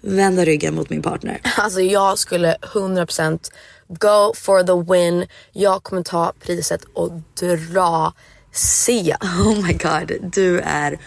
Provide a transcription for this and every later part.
vända ryggen mot min partner? Alltså jag skulle 100% go for the win. Jag kommer ta priset och dra Sia. Oh my god, du är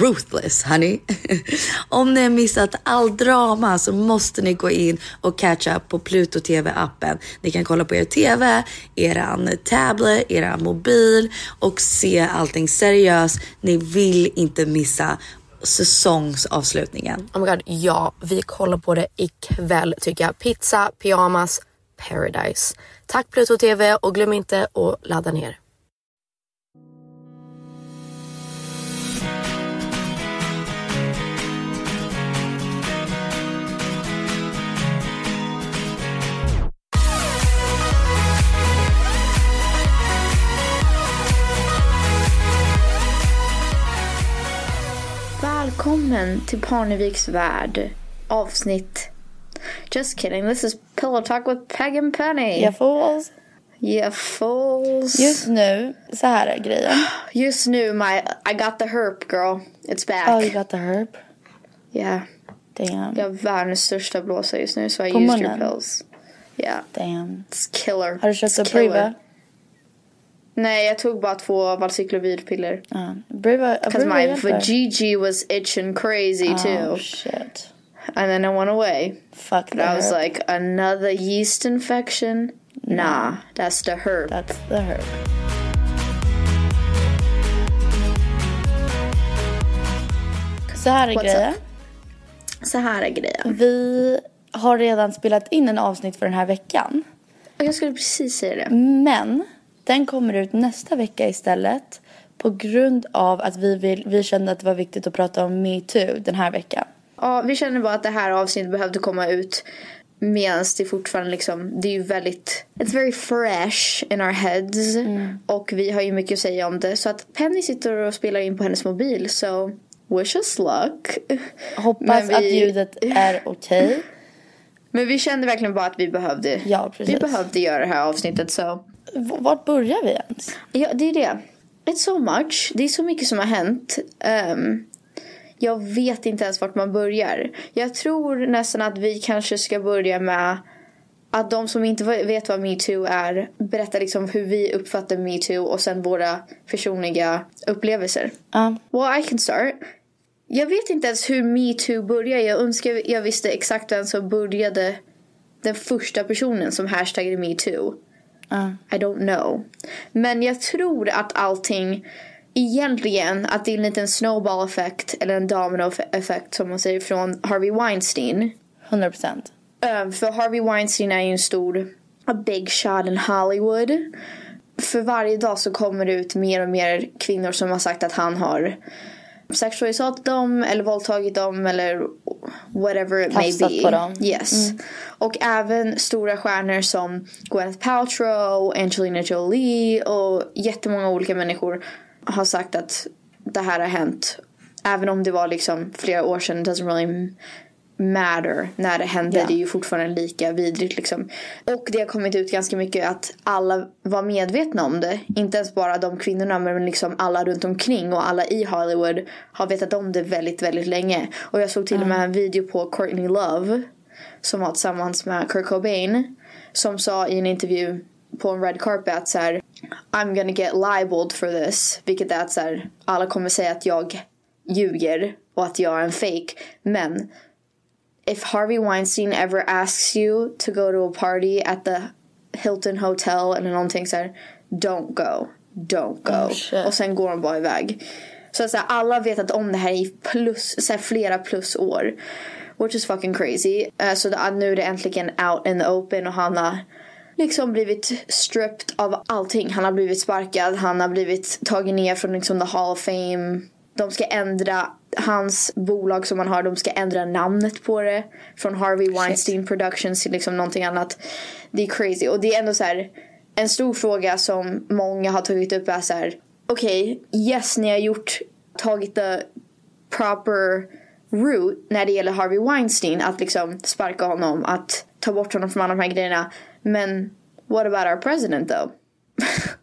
ruthless honey. Om ni har missat all drama så måste ni gå in och catch up på Pluto TV appen. Ni kan kolla på er TV, eran tablet, eran mobil och se allting seriöst. Ni vill inte missa säsongsavslutningen. Oh my god, ja, vi kollar på det ikväll tycker jag. Pizza, pyjamas, paradise. Tack Pluto TV och glöm inte att ladda ner. Välkommen till Parneviks värld. Avsnitt... Just kidding, this is Pillow Talk with Peg and Penny. Jag fools. Yeah, fools. Just nu, så här är grejen. Just nu, my I got the herp girl. It's back. Oh, you got the herb? Yeah. Damn. Jag har världens största blåsa just nu, så I På used your pills. Yeah. Damn. It's killer. Har du köpt It's. Briva? Nej, jag tog bara två valcyklovidpiller. Because Briva my vajiji was itching crazy Oh too. shit. And then I went away. Fuck But I was herb. like, another yeast infection? Nah, that's the herb. That's the herb. Så här är What's grejen. up? Så här är grejen. Vi har redan spelat in en avsnitt för den här veckan. Jag skulle precis säga det. Men den kommer ut nästa vecka istället. På grund av att vi, vill, vi kände att det var viktigt att prata om metoo den här veckan. Ja, vi känner bara att det här avsnittet behövde komma ut medan det fortfarande liksom, det är ju väldigt, it's very fresh in our heads. Och vi har ju mycket att säga om det. Så att Penny sitter och spelar in på hennes mobil, så wish us luck. Hoppas vi- att ljudet är okej. Men vi kände verkligen bara att vi behövde, Ja, vi behövde göra det här avsnittet så. Vart börjar vi ens? Ja, det är det. It's so much. Det är så mycket som har hänt. Um, jag vet inte ens vart man börjar. Jag tror nästan att vi kanske ska börja med att de som inte vet vad metoo är berättar liksom hur vi uppfattar metoo och sen våra personliga upplevelser. Uh. Well, I can start. Jag vet inte ens hur metoo började. Jag önskar jag visste exakt vem som började den första personen som hashtagade metoo. Uh. I don't know. Men jag tror att allting egentligen att det är en liten snowball effekt eller en domino effekt som man säger från Harvey Weinstein. 100 procent. Um, för Harvey Weinstein är ju en stor a big shot in Hollywood. För varje dag så kommer det ut mer och mer kvinnor som har sagt att han har sexualiserat dem eller våldtagit dem eller whatever it Tafsat may be. på dem. Yes. Mm. Och även stora stjärnor som Gwyneth Paltrow, Angelina Jolie och jättemånga olika människor har sagt att det här har hänt. Även om det var liksom flera år sedan, it doesn't really matter när det hände. Ja. Det är ju fortfarande lika vidrigt liksom. Och det har kommit ut ganska mycket att alla var medvetna om det. Inte ens bara de kvinnorna men liksom alla runt omkring och alla i Hollywood har vetat om det väldigt, väldigt länge. Och jag såg till och med en video på Courtney Love som var tillsammans med Kurt Cobain som sa i en intervju på en red carpet att så här, I'm gonna get libeled for this. Vilket är att så här, alla kommer säga att jag ljuger och att jag är en fake. Men if Harvey Weinstein ever asks you to go to a party at the Hilton Hotel eller någonting så här, don't go. Don't go. Oh, och sen går de bara iväg. Så, så här, alla vet att om det här i plus, så här, flera plus år. Which is fucking crazy. Uh, så det, nu är det äntligen out in the open och han har liksom blivit stripped av allting. Han har blivit sparkad, han har blivit tagen ner från liksom the Hall of Fame. De ska ändra hans bolag som han har, de ska ändra namnet på det. Från Harvey Weinstein Productions till liksom någonting annat. Det är crazy. Och det är ändå så här en stor fråga som många har tagit upp är så här. Okej, okay, yes ni har gjort, tagit the proper route när det gäller Harvey Weinstein. Att liksom sparka honom, att ta bort honom från alla de här grejerna. Men what about our president though?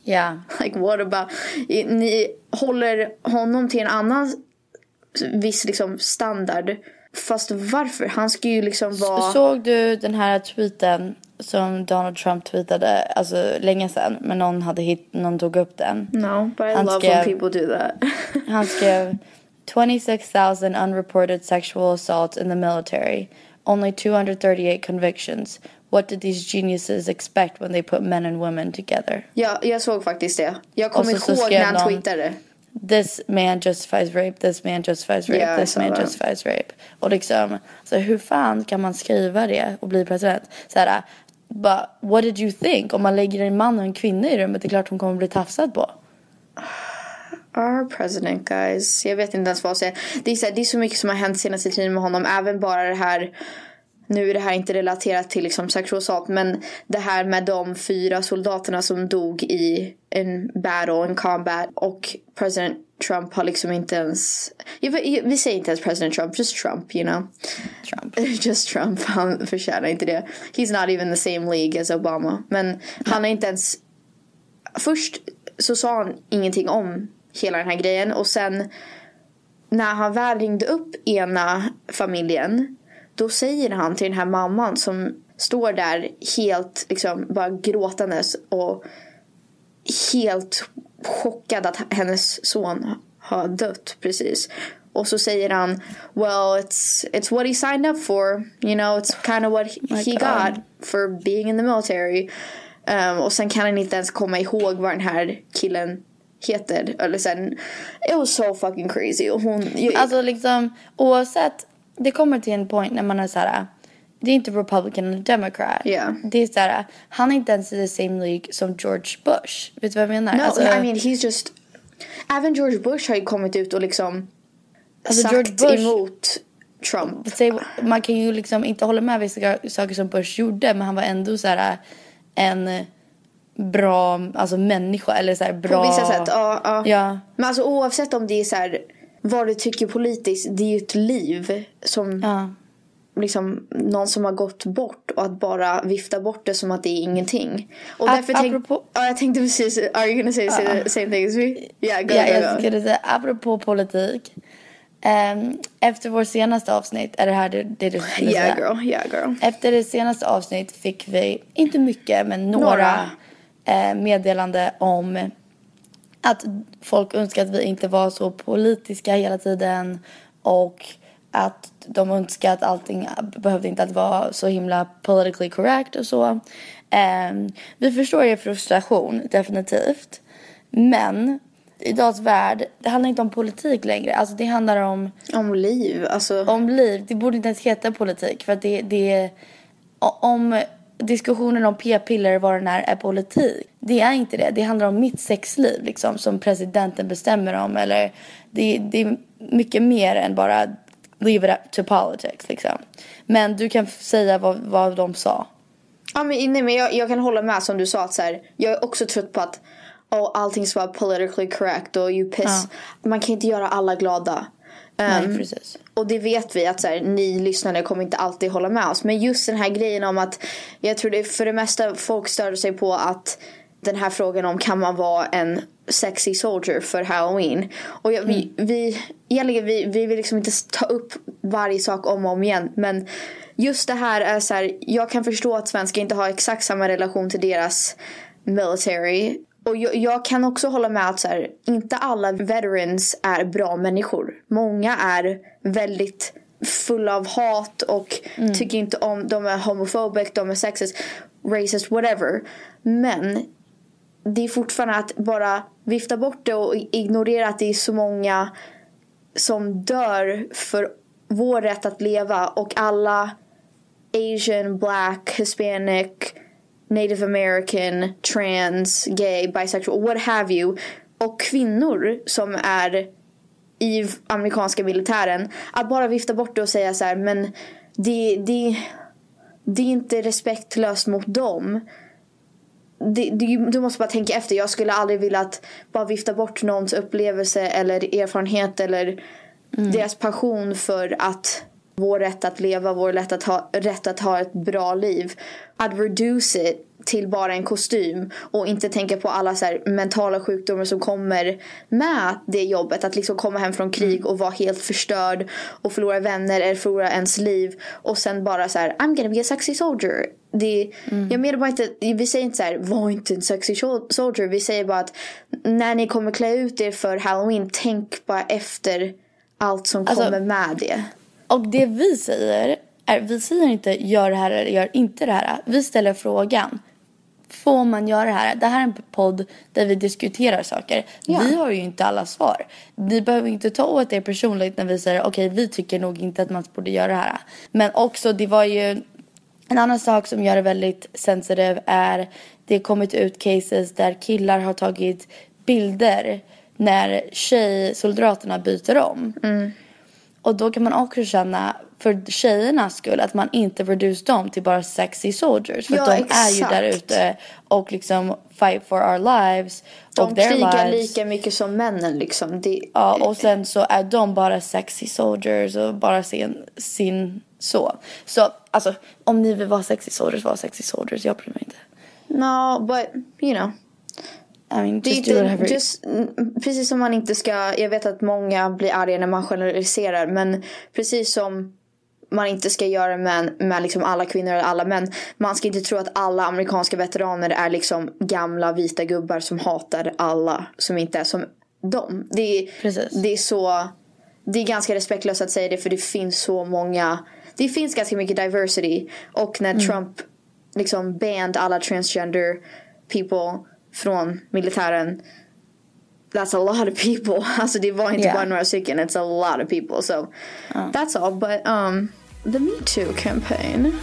Ja. like what about, ni håller honom till en annan viss liksom standard. Fast varför? Han ska ju liksom vara... Såg du den här tweeten som Donald Trump tweetade alltså länge sedan men någon hade hit, någon tog upp den. No, but I Han love skrev- when people do that. Han skrev 26,000 unreported sexual assaults in the military. Only 238 convictions. What did these geniuses expect when they put men and women together? ja, jag såg faktiskt det. Jag kommer ihåg när han någon- tweetade. This man justifies rape, this man justifies rape, jag this man det. justifies rape. Och liksom, så hur fan kan man skriva det och bli president? Så här, but what did you think? Om man lägger en man och en kvinna i rummet, det är klart hon kommer bli tafsad på. Our president guys. Jag vet inte ens vad jag säger. Det är, så här, det är så mycket som har hänt senaste tiden med honom. Även bara det här. Nu är det här inte relaterat till liksom sexual assault. Men det här med de fyra soldaterna som dog i en battle, en combat. Och president Trump har liksom inte ens. Vi säger inte ens president Trump, just Trump you know. Trump. Just Trump, han förtjänar inte det. He's not even the same league as Obama. Men han har inte ens... Först så sa han ingenting om hela den här grejen och sen när han väl ringde upp ena familjen då säger han till den här mamman som står där helt liksom bara gråtandes och helt chockad att hennes son har dött precis. Och så säger han Well it's, it's what he signed up for. You know it's kind of what he, he got For being in the military. Um, Och sen kan han inte ens komma ihåg vad den här killen heter. Eller sen It was so fucking crazy. Och hon Alltså liksom oavsett, det kommer till en point när man är så här. Det är inte Republican eller Democrat. Ja. Det är så här, han är inte ens i the same League som George Bush. Vet du vad jag menar? No, Alltså, I mean he's just Även George Bush har ju kommit ut och liksom Alltså, Sagt George Bush- emot Trump säg, man kan ju liksom inte hålla med vissa saker som Bush gjorde men han var ändå så här en bra alltså människa eller så här bra. På vissa sätt, ja, ja. Ja. Men alltså oavsett om det är så här vad du tycker politiskt, det är ju ett liv som Ja. liksom någon som har gått bort och att bara vifta bort det som att det är ingenting. Och Ap- därför tänk, apropå- ja, jag tänkte precis, are you gonna say the same thing as me? Yeah, go, Ja, go, jag go. skulle säga, apropå politik. ehm, efter vår senaste avsnitt, är det här det, det du skulle Yeah säga? girl, yeah girl. Efter det senaste avsnitt fick vi, inte mycket, men några, Några. Eh, meddelande om att folk önskar att vi inte var så politiska hela tiden och att de önskar att allting behövde inte att vara så himla politically correct och så. Ehm, vi förstår er frustration, definitivt. Men i dagens värld, det handlar inte om politik längre. Alltså det handlar om Om liv, alltså. om liv. Det borde inte ens heta politik. För att det, det om diskussionen om p-piller vad den är, är politik. Det är inte det. Det handlar om mitt sexliv liksom, som presidenten bestämmer om. Eller det, det är mycket mer än bara leave it up to politics. Liksom. Men du kan säga vad, vad de sa. Ja, men, nej, men jag, jag kan hålla med som du sa att så här, jag är också trött på att oh, allting ska vara politically correct och you piss. Man kan inte göra alla glada. Nej, Um, precis. Och det vet vi att så här, ni lyssnare kommer inte alltid hålla med oss. Men just den här grejen om att jag tror det för det mesta folk störde sig på att den här frågan om kan man vara en sexy soldier för halloween. Och jag, vi, vi, egentligen vi, vi vill liksom inte ta upp varje sak om och om igen. Men just det här är så här, jag kan förstå att svenskar inte har exakt samma relation till deras military. Och jag, jag kan också hålla med att så här, inte alla veterans är bra människor. Många är väldigt fulla av hat och tycker inte om, de är homophobic, de är sexist, racist, whatever. Men det är fortfarande att bara vifta bort det och ignorera att det är så många som dör för vår rätt att leva och alla asian, black, hispanic, native american, trans, gay, bisexual, what have you och kvinnor som är i amerikanska militären att bara vifta bort det och säga så här men det, det, det är inte respektlöst mot dem det, det, du måste bara tänka efter. Jag skulle aldrig vilja att bara vifta bort någons upplevelse eller erfarenhet eller deras passion för att vår rätt att leva, vår rätt att, ha, rätt att ha ett bra liv. Att reduce it till bara en kostym och inte tänka på alla så mentala sjukdomar som kommer med det jobbet. Att liksom komma hem från krig och vara helt förstörd och förlora vänner eller förlora ens liv och sen bara så här I'm gonna be a sexy soldier. Det, Jag menar bara inte, vi säger inte så här var inte en sexy sol- soldier. Vi säger bara att när ni kommer klä ut er för halloween tänk bara efter allt som Alltså- kommer med det. Och det vi säger är, vi säger inte gör det här eller gör inte det här. Vi ställer frågan. Får man göra det här? Det här är en podd där vi diskuterar saker. Vi har ju inte alla svar. Ni behöver inte ta åt er personligt när vi säger okej vi tycker nog inte att man borde göra det här. Men också det var ju en annan sak som gör det väldigt sensitive är det kommit ut cases där killar har tagit bilder när tjejsoldaterna byter om. Och då kan man också känna för tjejernas skull att man inte reduce dem till bara sexy soldiers. För Ja, de är ju exakt. där ute och liksom fight for our lives. De och their krigar lives. lika mycket som männen liksom. Det, Ja, och sen så är de bara sexy soldiers och bara sin, sin så. Så alltså om ni vill vara sexy soldiers, var sexy soldiers. Jag bryr mig inte. No, but you know. I mean, Det är just do whatever inte, just, mm, precis som man inte ska, jag vet att många blir arga när man generaliserar men precis som man inte ska göra med, med liksom alla kvinnor eller alla män. Man ska inte tro att alla amerikanska veteraner är liksom gamla vita gubbar som hatar alla som inte är som dem. Det är, Precis. det är så, det är ganska respektlöst att säga det för det finns så många, det finns ganska mycket diversity och när Trump liksom banned alla transgender people från militären That's a lot of people. Alltså det var inte Yeah. bara några stycken. It's a lot of people. So that's all. But um, the Me Too campaign.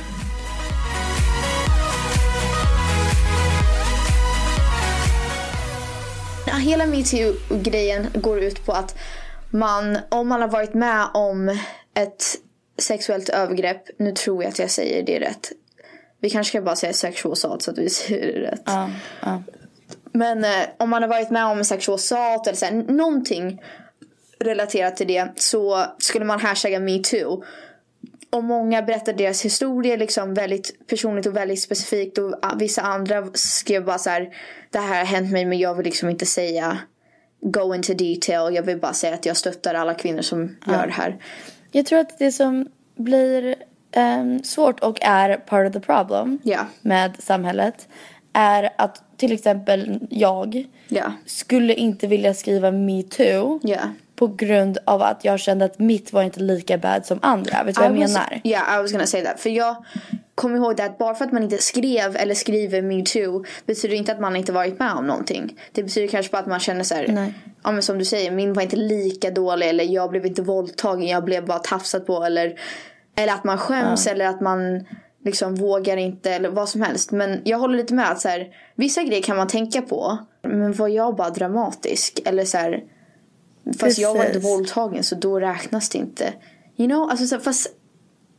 Hela metoo-grejen går ut på att man, om man har varit med om ett sexuellt övergrepp, nu tror jag att jag säger det rätt. Vi kanske ska bara säga sexual assault så att vi säger det rätt. Ja, ja. Men eh, om man har varit med om sexual assault eller så här, någonting relaterat till det så skulle man hashtagga metoo. Och många berättar deras historia liksom väldigt personligt och väldigt specifikt. Och ah, vissa andra skrev bara så här. Det här har hänt mig men jag vill liksom inte säga go into detail. Jag vill bara säga att jag stöttar alla kvinnor som gör det här. Jag tror att det som blir ehm, svårt och är part of the problem Ja. med samhället är att till exempel jag Ja. skulle inte vilja skriva metoo Ja. på grund av att jag kände att mitt var inte lika bad som andra. Vet du vad jag I was- menar? Yeah, I was gonna say that. För jag kommer ihåg det att bara för att man inte skrev eller skriver metoo betyder inte att man inte varit med om någonting. Det betyder kanske bara att man känner så här, Nej. ja men som du säger, min var inte lika dålig eller jag blev inte våldtagen, jag blev bara tafsad på eller, eller att man skäms eller att man liksom vågar inte eller vad som helst. Men jag håller lite med att så här, vissa grejer kan man tänka på, men var jag bara dramatisk eller så här, Fast jag var inte Precis. våldtagen så då räknas det inte. You know, alltså så, här, fast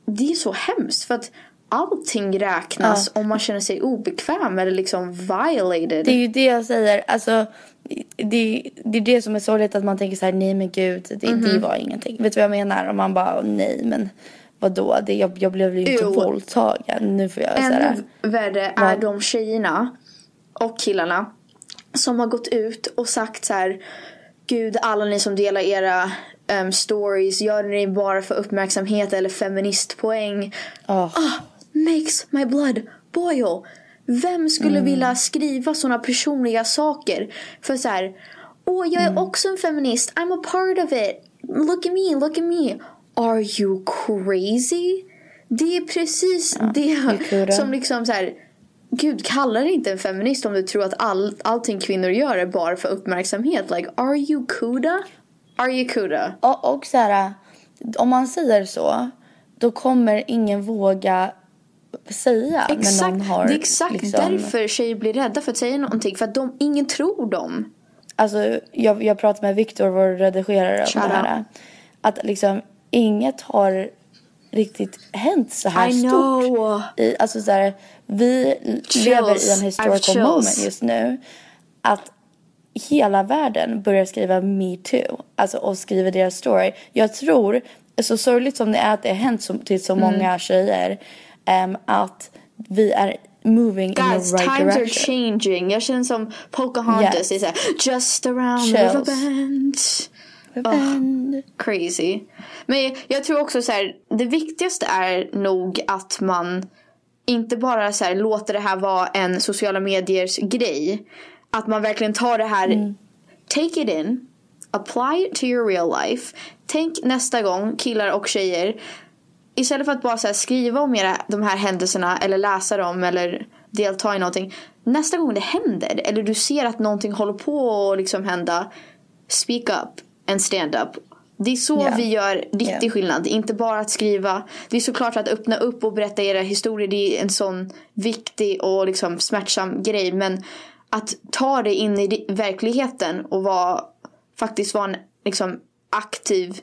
det är så hemskt för att allting räknas om man känner sig obekväm eller liksom violated. Det är ju det jag säger. Alltså, det, det är det som är sorgligt att man tänker så här, nej men gud, det, Mhm. det var ingenting. Vet du vad jag menar? Och man bara, nej men vadå? Det, jag, jag blev ju inte Jo. våldtagen. Nu får jag Ännu värre är Vad? de tjejerna och killarna som har gått ut och sagt så här Gud, alla ni som delar era em, stories, gör ni bara för uppmärksamhet eller feministpoäng. Åh. Ah, makes my blood boil. Vem skulle vilja skriva såna personliga saker? För så här, åh jag är också en feminist, I'm a part of it. Look at me, look at me. Are you crazy? Det är precis det coulda. som liksom så här. Gud, kalla dig inte en feminist om du tror att all, allting kvinnor gör är bara för uppmärksamhet. Like, are you kuda? Are you kuda? Och, och så här, om man säger så, då kommer ingen våga säga när Exakt, någon har det är exakt liksom, därför tjejer blir rädda för att säga någonting. För att de, ingen tror dem. Alltså, jag, jag pratade med Viktor, vår redigerare, om det här. Att liksom inget har riktigt hänt så här I stort. know. I, alltså så här, vi Chills. lever i en historical moment just nu. Att hela världen börjar skriva me too. Alltså och skriver deras story. Jag tror, så sorgligt som det är att det har hänt så, till så Mm. många tjejer. em, att vi är moving Guys, in the right times are direction. changing. Jag känner som Pocahontas. Yes. Just around Chills. the riverbend. Men- Crazy. Men jag, tror också så här, det viktigaste är nog att man inte bara så här, låter det här vara en sociala mediers grej. Att man verkligen tar det här, take it in, apply it to your real life. Tänk nästa gång, killar och tjejer, istället för att bara så här, skriva om era, de här händelserna eller läsa dem eller delta i någonting. Nästa gång det händer eller du ser att någonting håller på att liksom hända, speak up and stand up. Det är så Ja. vi gör riktig Ja. skillnad. Inte bara att skriva. Det är såklart att öppna upp och berätta era historier. Det är en sån viktig och liksom smärtsam grej. Men att ta det in i verkligheten och vara, faktiskt vara en liksom, aktiv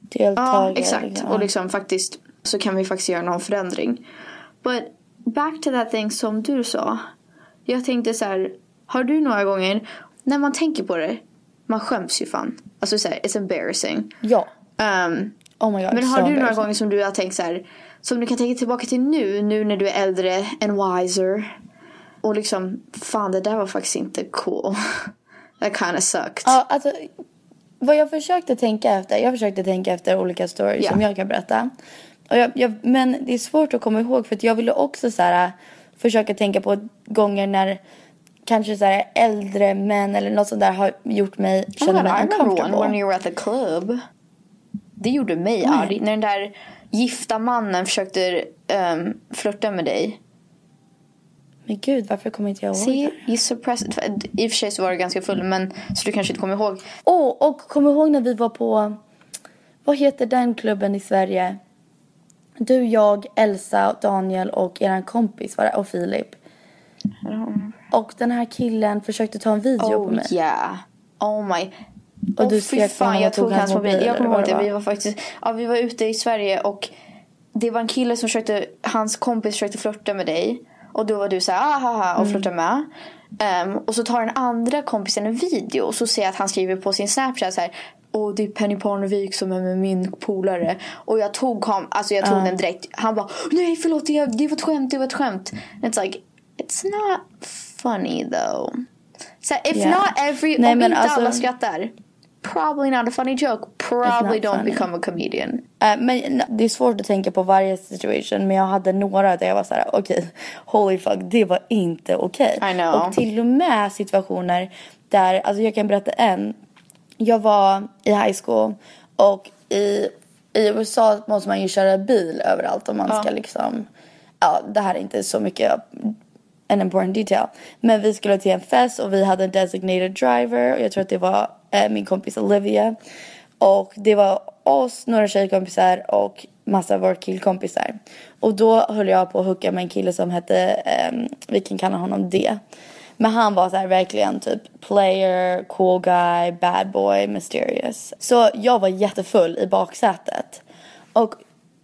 Deltagare. Ja, exakt. liksom. Och liksom faktiskt så kan vi faktiskt göra någon förändring. But back to that thing som du sa. Jag tänkte så här, har du några gånger när man tänker på det, man skäms ju fan. Alltså så här, it's embarrassing. Ja. Um, Oh my god. men har du några gånger som du har tänkt så här, som du kan tänka tillbaka till nu, nu när du är äldre and wiser. Och liksom, fan det där var faktiskt inte cool. That kind of sucked. Ja, alltså. Vad jag försökte tänka efter. Jag försökte tänka efter olika stories Ja. som jag kan berätta. Och jag, jag, men det är svårt att komma ihåg för att jag ville också så här försöka tänka på gånger när kanske så här äldre män eller något sånt där har gjort mig känna mig one uncomfortable. when you were at the club. Det gjorde mig Mm. arg. När den där gifta mannen försökte um, flirta med dig. Men gud, varför kommer inte jag ihåg See, det? you suppressed. I och för sig så var det ganska full men så du kanske inte kommer ihåg. Oh, och kom ihåg när vi var på, vad heter den klubben i Sverige? Du, jag, Elsa, Daniel och eran kompis var det, och Filip. Och den här killen försökte ta en video på Oh mig. yeah. Oh my. Och oh, du fy på fan, jag tog hans mobil. mobil, Jag kommer ihåg det. Vi var. faktiskt, ja vi var ute i Sverige och det var en kille som försökte, hans kompis försökte flirta med dig. Och då var du så här, ahaha och Mm. flirtade med. Ehm, och så tar den andra kompisen en video och så ser jag att han skriver på sin snapchat så här. och det är Penny Parnevik som är med min polare. Och jag tog, kam- alltså jag tog den direkt. Han bara nej förlåt det, det var ett skämt, det var ett skämt. It's like it's not funny though. Så if Yeah. not every, Nej, om inte alla alltså- skrattar. Probably not a funny joke. Probably don't funny. become a comedian. Eh, men det är svårt att tänka på varje situation men jag hade några där jag var så här: okej, holy fuck, det var inte okej. I know. Och till och med situationer där, alltså jag kan berätta en. Jag var i high school och i, i USA måste man ju köra bil överallt om man ska liksom, ja det här är inte så mycket an important detail. Men vi skulle till en fest och vi hade en designated driver och jag tror att det var eh, min kompis Olivia. Och det var oss, några tjejkompisar och massa av våra killkompisar. Och då höll jag på att hooka med en kille som hette, um, vi kan kalla honom D. Men han var så här verkligen typ player, cool guy, bad boy, mysterious. Så jag var jättefull i baksätet. Och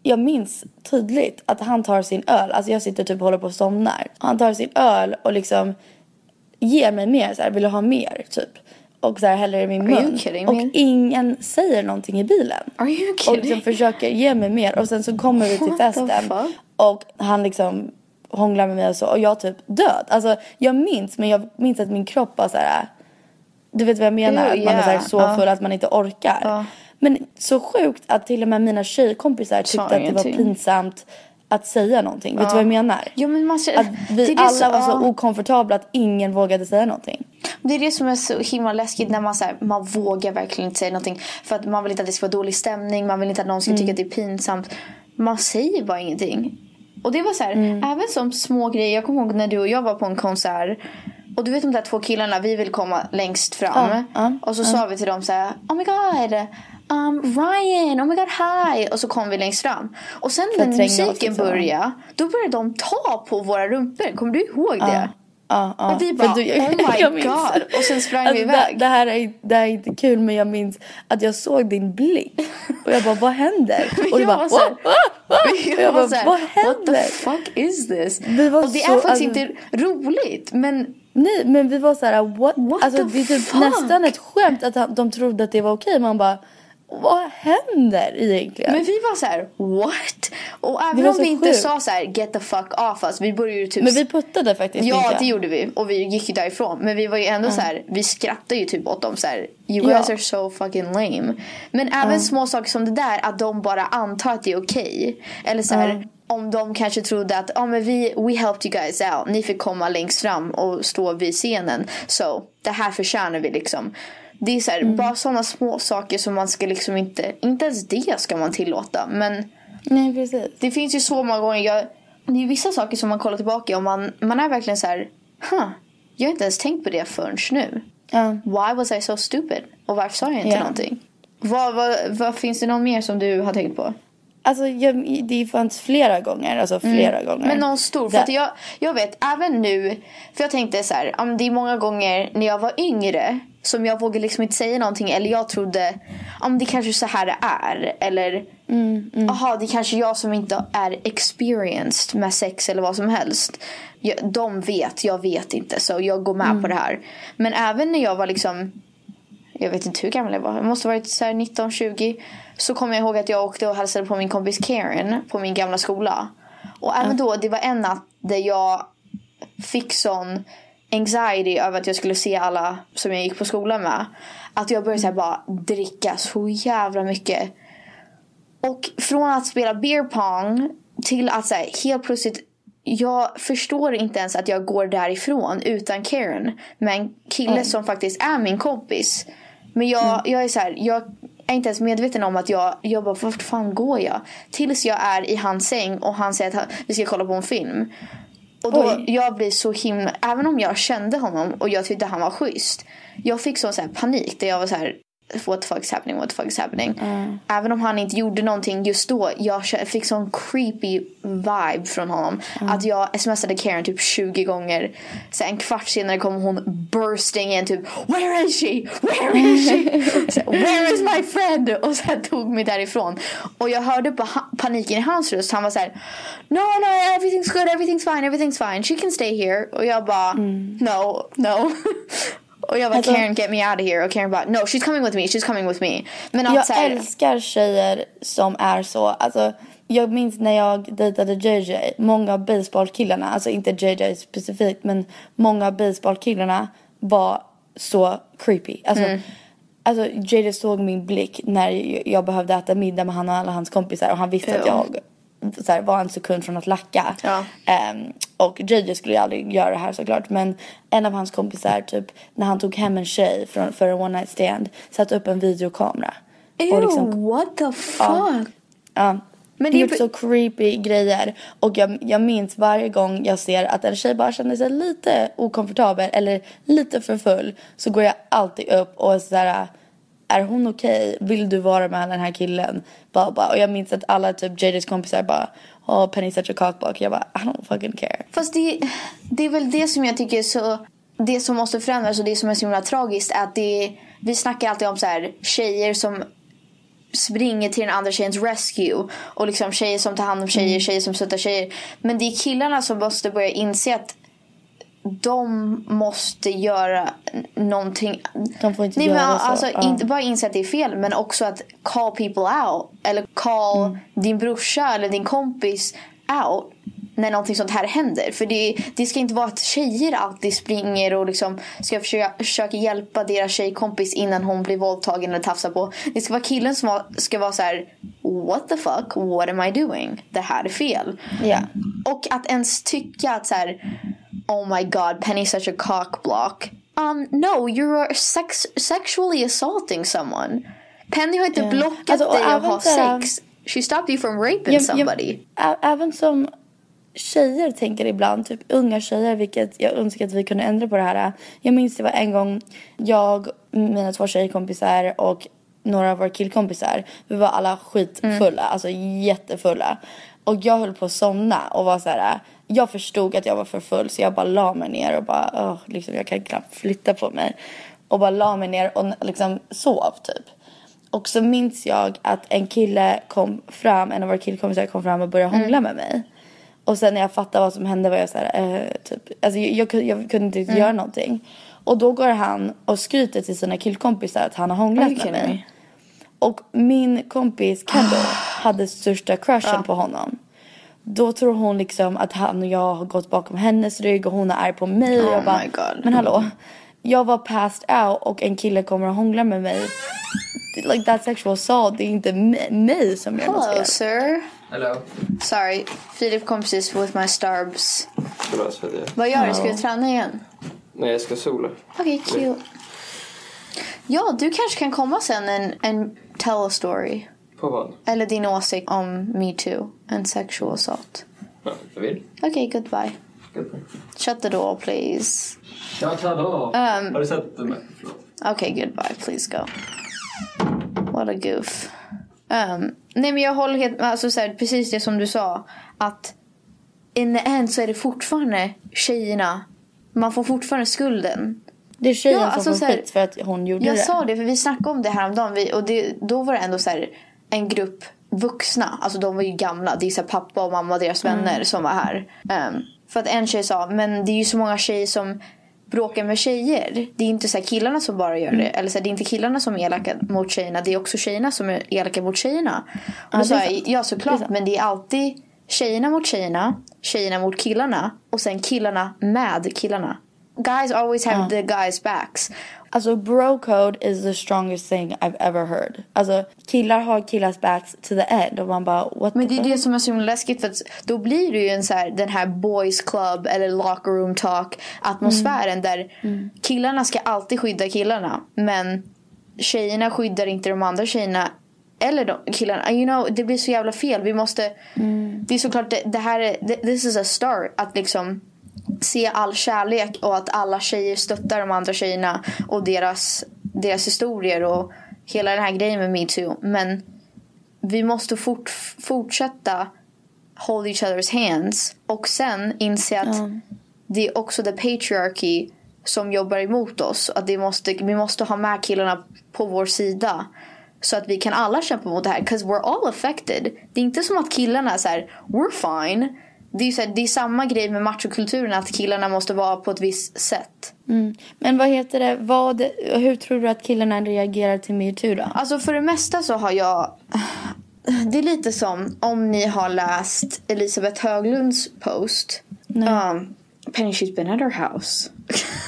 jag minns tydligt att han tar sin öl, alltså jag sitter typ och håller på att somnar. Han tar sin öl och liksom ger mig mer så här, vill du ha mer typ? Och så här häller i min mun. Och ingen säger någonting i bilen. Are you Och kidding? liksom försöker ge mig mer och sen så kommer vi till festen. Och han liksom hånglar med mig och så och jag typ död. Alltså jag minns men jag minns att min kropp var så här. Du vet vad jag menar? Ew, att man är så, här så full att man inte orkar. Men så sjukt att till och med mina tjejkompisar tyckte att det var pinsamt att säga någonting. Vet du vad jag menar? Jo, men man ser- Att vi alla som- var så ja. okomfortabla att ingen vågade säga någonting. Det är det som är så himla läskigt när man, så här, man vågar verkligen inte säga någonting. För att man vill inte att det ska vara dålig stämning, man vill inte att någon ska Mm. tycka att det är pinsamt. Man säger bara ingenting. Och det var så här, Mm. även som små grejer. Jag kommer ihåg när du och jag var på en konsert. Och du vet de där två killarna, vi vill komma längst fram. Ja, ja, och så sa vi till dem så här, oh my god. Um, Ryan, oh my god hi! Och så kom vi längst fram. Och sen när musiken liksom. började, då började de ta på våra rumpor. Kommer du ihåg det? Ja, ja. Och vi bara, du- oh my jag minns god. det. Och sen sprang Alltså, vi det, iväg. det, här är, det här är inte kul men jag minns att jag såg din blick. Och jag bara, vad händer? Och du bara, "Åh, åh, åh." Och jag bara, vad What the händer? fuck is this? Var och det så- är faktiskt alltså- inte roligt. Men Nej men vi var så här, what? What alltså, det är typ nästan ett skämt att de trodde att det var okej. Man bara, vad händer egentligen? Men vi var så här, what? Och även om vi inte sjukt. sa så här, get the fuck off us. Vi började ju typ... Men vi puttade faktiskt Ja, Mikael. det gjorde vi. Och vi gick ju därifrån. Men vi var ju ändå så här, vi skrattade ju typ åt dem så här. You Ja. guys are so fucking lame. Men även små saker som det där, att de bara antar att det är okej. Eller så här, om de kanske trodde att, ah, men vi, we helped you guys out. Ni fick komma längst fram och stå vid scenen. Så, det här förtjänar vi liksom. Det är så här, bara sådana små saker som man ska liksom inte, inte ens det ska man tillåta. Men Nej precis. det finns ju så många gånger. Jag, det är vissa saker som man kollar tillbaka och man, man är verkligen så här. Huh, jag har inte ens tänkt på det förrän nu. Ja. Why was I so stupid? Och varför sa jag inte Ja. någonting? Vad, vad, vad finns det någon mer som du har tänkt på? Alltså jag, det fanns flera gånger, alltså flera gånger. Mm. Men någon stor. För jag, jag vet även nu. För jag tänkte så här. om Det är många gånger när jag var yngre. Som jag vågade liksom inte säga någonting. Eller jag trodde. Om det kanske är så här det är. Eller. Jaha det är kanske jag som inte är experienced med sex eller vad som helst. Jag, de vet, jag vet inte. Så jag går med på det här. Men även när jag var liksom. Jag vet inte hur gammal jag var. Jag måste ha varit så här 19-20. Så kommer jag ihåg att jag åkte och hälsade på min kompis Karen. På min gamla skola. Och även då, det var en natt där jag fick sån anxiety över att jag skulle se alla som jag gick på skolan med. Att jag började så bara dricka så jävla mycket. Och från att spela beer pong till att så här, helt plötsligt jag förstår inte ens att jag går därifrån utan Karen. Med en kille som faktiskt är min kompis. Men jag, jag är så här, jag är inte ens medveten om att jag, jag bara, vart fan går jag? Tills jag är i hans säng och han säger att vi ska kolla på en film. Och då, Oj. jag blir så himla, även om jag kände honom och jag tyckte han var schysst. Jag fick sån så panik där jag var så här. What the fuck is happening, what the fuck is happening. Även om han inte gjorde någonting just då. Jag fick sån creepy vibe från honom. Att jag smsade Karen typ 20 gånger. Så en kvart senare kom hon bursting in typ Where is she? Where is she? så, Where is my friend? Och sen tog mig därifrån. Och jag hörde på paniken i hans röst. Han var så här No, no, everything's good, everything's fine, everything's fine. She can stay here. Och jag bara No, no. Och jag bara Alltså- Karen get me out of here och Karen bara no she's coming with me, she's coming with me. Men att Jag här, älskar tjejer som är så. Alltså, jag minns när jag dejtade JJ. Många av baseballkillarna, alltså inte JJ specifikt men många av baseballkillarna var så creepy. Alltså, Mm. alltså JJ såg min blick när jag- behövde äta middag med han och alla hans kompisar och han visste att Ja. jag så här, var en sekund från att lacka. Ja. Ehm, och JJ skulle ju aldrig göra det här såklart. Men en av hans kompisar, typ när han tog hem en tjej från, för en one night stand, satte upp en videokamera. Ew, liksom- what the fuck? Ja. Men det är ju- så creepy grejer. Och jag, jag minns varje gång jag ser att en tjej bara känner sig lite okomfortabel eller lite för full. Så går jag alltid upp och är såhär, är hon okej? Vill du vara med den här killen? Bara, bara. Och jag minns att alla typ JJ's kompisar bara, oh Penny such a cockblock. Jag bara, I don't fucking care. Fast det, det är väl det som jag tycker är så... Det som måste förändras och det som är så himla tragiskt är att det... Vi snackar alltid om så här tjejer som springer till den andra tjejens rescue. Och liksom tjejer som tar hand om tjejer, tjejer som stöttar tjejer. Men det är killarna som måste börja inse att de måste göra någonting. De får inte Nej, göra men så. alltså, Ja. Inte bara inse att det är fel men också att call people out. Eller call Mm. din brorsa eller din kompis out när någonting sånt här händer. För det, det ska inte vara att tjejer alltid springer och liksom ska försöka, försöka hjälpa deras tjejkompis innan hon blir våldtagen eller tafsar på. Det ska vara killen som var, ska vara så här: What the fuck? What am I doing? Det här är fel. Ja. Och att ens tycka att så här, Oh my god, Penny's such a cock block. Um, no, you're sex sexually assaulting someone. Penny har inte Ja. blockat Alltså, dig av att ha sex. She stopped you from raping Jag- somebody. även som tjejer tänker ibland, typ unga tjejer, vilket jag önskar att vi kunde ändra på det här. Jag minns det var en gång jag, mina två tjejkompisar och några av våra killkompisar, vi var alla skitfulla, alltså jättefulla. Och jag höll på att somna och var så här. Jag förstod att jag var för full så jag bara la mig ner och bara, åh, liksom, jag kan knappt flytta på mig. Och bara la mig ner och liksom sov typ. Och så minns jag att en kille kom fram, en av våra killkompisar kom fram och började hångla med mig. Och sen när jag fattade vad som hände var jag så här, eh, typ, alltså jag, jag, kunde- jag kunde inte riktigt göra någonting. Och då går han och skryter till sina killkompisar att han har hånglat med mig. me? Och min kompis Kendall hade största crushen på honom. Då tror hon liksom att han och jag har gått bakom hennes rygg och hon är arg på mig. och Oh jag bara, my God. men hallå. Jag var passed out och en kille kommer och hånglar med mig. Like that sexual assault, det är inte mig som gör något Hello fel. sir. Hello. Sorry, Filip kom precis with my starbs. Vad gör du? Ska du träna igen? Nej, jag ska sola. Okej, cute. Ja, du kanske kan komma sen en, en tell a story. På vad? Eller din åsikt om metoo and sexual assault. Ja, jag vill. Okej, goodbye. Goodbye. Shut the door please. Tja, tja då. Um, Har du sett mig? Förlåt. Okay, goodbye. Please go. What a goof. Um, nej men jag håller helt alltså så här, precis det som du sa. Att in the end så är det fortfarande tjejerna. Man får fortfarande skulden. Det är tjejen Ja, som alltså får skit för att hon gjorde Jag det. sa det för vi snackade om det här om dagen. Vi, och det, då var det ändå så här en grupp vuxna. Alltså de var ju gamla. Det är så pappa och mamma och deras vänner som var här. Um, för att en tjej sa, men det är ju så många tjejer som bråkar med tjejer. Det är inte så här killarna som bara gör det. Eller så här, det är inte killarna som är elaka mot tjejerna. Det är också tjejerna som är elaka mot tjejerna. Och Ja, då det sa jag, ja Det såklart. sant. Men det är alltid tjejerna mot tjejerna. Tjejerna mot killarna. Och sen killarna med killarna. Guys always have the guys backs. Alltså bro code is the strongest thing I've ever heard. Alltså killar har killars backs to the end och man bara what Men det är det som är så himla läskigt för att då blir det ju en så här, den här boys club eller locker room talk atmosfären där killarna ska alltid skydda killarna men tjejerna skyddar inte de andra tjejerna eller de, killarna. You know, det blir så jävla fel. Vi måste, det är såklart det, det här är, this is a start att liksom se all kärlek och att alla tjejer stöttar de andra tjejerna och deras, deras historier och hela den här grejen med metoo. Men vi måste fort, fortsätta hold each other's hands och sen inse att det är också the patriarchy som jobbar emot oss. Att det måste, vi måste ha med killarna på vår sida. Så att vi kan alla kämpa mot det här. Because we're all affected. Det är inte som att killarna är så här, we're fine. Det är, så här, det är samma grej med machokulturen att killarna måste vara på ett visst sätt. Mm. Men vad heter det, vad, hur tror du att killarna reagerar till metoo då? Alltså för det mesta så har jag... Det är lite som om ni har läst Elisabeth Höglunds post. Um, Penny she's been at her house.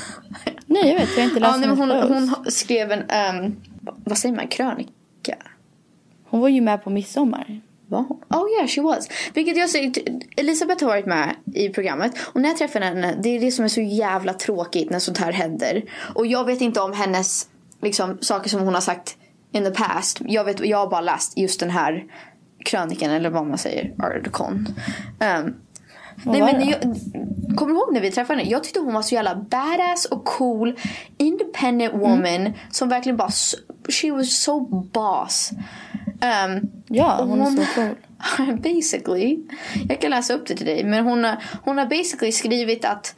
Nej jag vet, jag har inte läst ja, nej, hon, post. hon skrev en, um, vad säger man, krönika? Hon var ju med på midsommar. Var hon? Oh yeah, she was. Vilket jag säger, Elisabeth har varit med i programmet. Och när jag träffade henne, det är det som är så jävla tråkigt när sånt här händer. Och jag vet inte om hennes, liksom, saker som hon har sagt in the past. Jag, vet, jag har bara läst just den här krönikan, eller vad man säger, artikon. Um, Nej, var men jag, kommer du ihåg när vi träffade henne? Jag tyckte hon var så jävla badass och cool. Independent woman. Som verkligen bara... She was so boss. Um, Ja, och hon är så cool. basically. Jag kan läsa upp det till dig. Men hon har, hon har basically skrivit att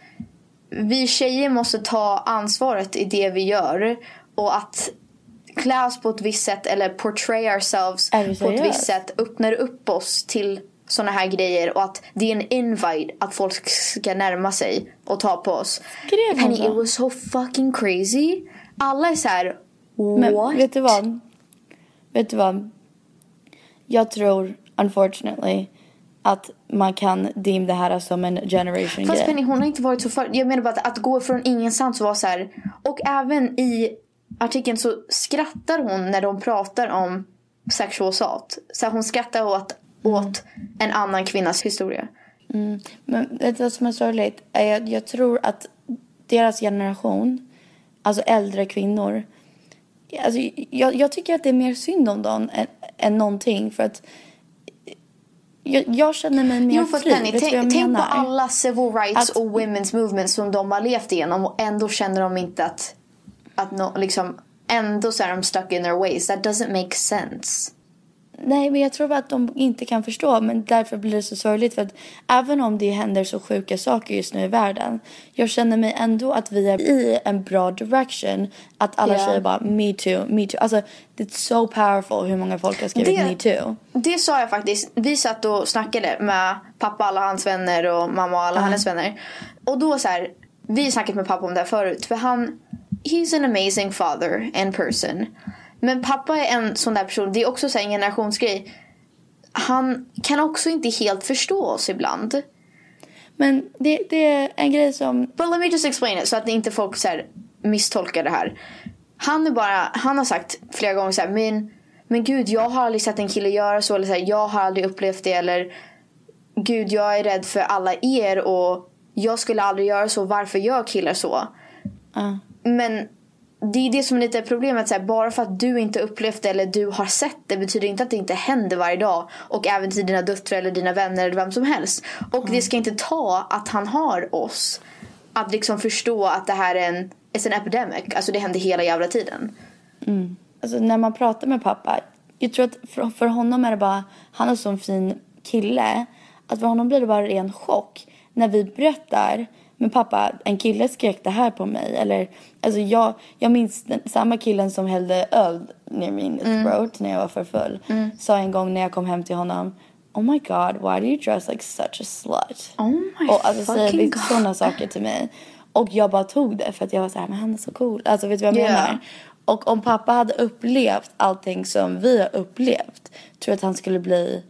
vi tjejer måste ta ansvaret i det vi gör. Och att klä oss på ett visst sätt eller portray ourselves på ett visst sätt öppnar upp oss till såna här grejer och att det är en invite att folk ska närma sig och ta på oss. Skrev hon it was so fucking crazy. Alla är så här, Men what? vet du vad? Vet du vad? Jag tror, unfortunately, att man kan deem det här som en generation Fast. Penny hon har inte varit så för... Jag menar bara att, att gå från ingenstans och vara så här. Och även i artikeln så skrattar hon när de pratar om sexual assault. Så här, hon skrattar åt, åt en annan kvinnas historia. Men vet du vad som är sorgligt? Jag, jag tror att deras generation, alltså äldre kvinnor, alltså jag, jag tycker att det är mer synd om dem än, än någonting för att jag, jag känner mig mer Jo fast fri. Penny, tänk, tänk på alla civil rights Att- och women's movements som de har levt igenom och ändå känner de inte att, att no, liksom, ändå så är de stuck in their ways. That doesn't make sense. Nej, men jag tror bara att de inte kan förstå. Men därför blir det så sorgligt. För att även om det händer så sjuka saker just nu i världen. Jag känner mig ändå att vi är i en bra direction. Att alla Ja. tjejer bara me too, me too. Alltså, det är so powerful hur många folk har skrivit Det- me too. Det sa jag faktiskt. Vi satt och snackade med pappa, alla hans vänner och mamma och alla hennes vänner. Och då så här, vi har snackat med pappa om det här förut. För han, he's an amazing father and person. Men pappa är en sån där person, det är också så en generationsgrej. Han kan också inte helt förstå oss ibland. Men det, det är en grej som... But let me just explain it så att inte folk så här misstolkar det här. Han är bara, han har sagt flera gånger så här, men, men gud jag har aldrig sett en kille göra så eller så här, jag har aldrig upplevt det eller gud jag är rädd för alla er och jag skulle aldrig göra så, varför gör killar så? Ja. Men det är det som är lite problemet. Så här, bara för att du inte upplevt det eller du har sett det betyder inte att det inte händer varje dag. Och även till dina döttrar eller dina vänner eller vem som helst. Och det ska inte ta att han har oss. Att liksom förstå att det här är en it's an epidemic. Alltså det händer hela jävla tiden. Alltså när man pratar med pappa. Jag tror att för, för honom är det bara, han är en sån fin kille. Att för honom blir det bara ren chock. När vi berättar, men pappa en kille skrek det här på mig. Eller, alltså jag, jag minns den, samma killen som hällde öl ner min throat när jag var för full. Sa en gång när jag kom hem till honom. Oh my god, why do you dress like such a slut? Oh my och alltså säger sådana saker till mig. Och jag bara tog det för att jag var så här, men han är så cool. Alltså vet du vad jag Ja. menar? Och om pappa hade upplevt allting som vi har upplevt. Tror jag att han skulle bli